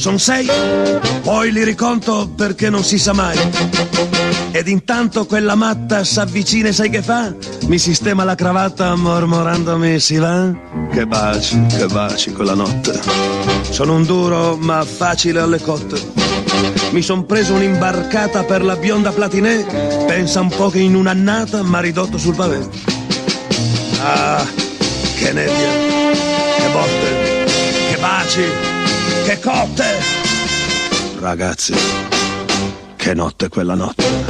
Conto, son sei, poi li riconto perché non si sa mai. Ed intanto quella matta s'avvicina e sai che fa? Mi sistema la cravatta mormorandomi si va. Che baci, che baci quella notte. Sono un duro ma facile alle cotte. Mi son preso un'imbarcata per la bionda platinè. Pensa un po' che in un'annata m'ha ridotto sul pavé. Ah, che nebbia, che botte, che baci, che cotte. Ragazzi, che notte quella notte.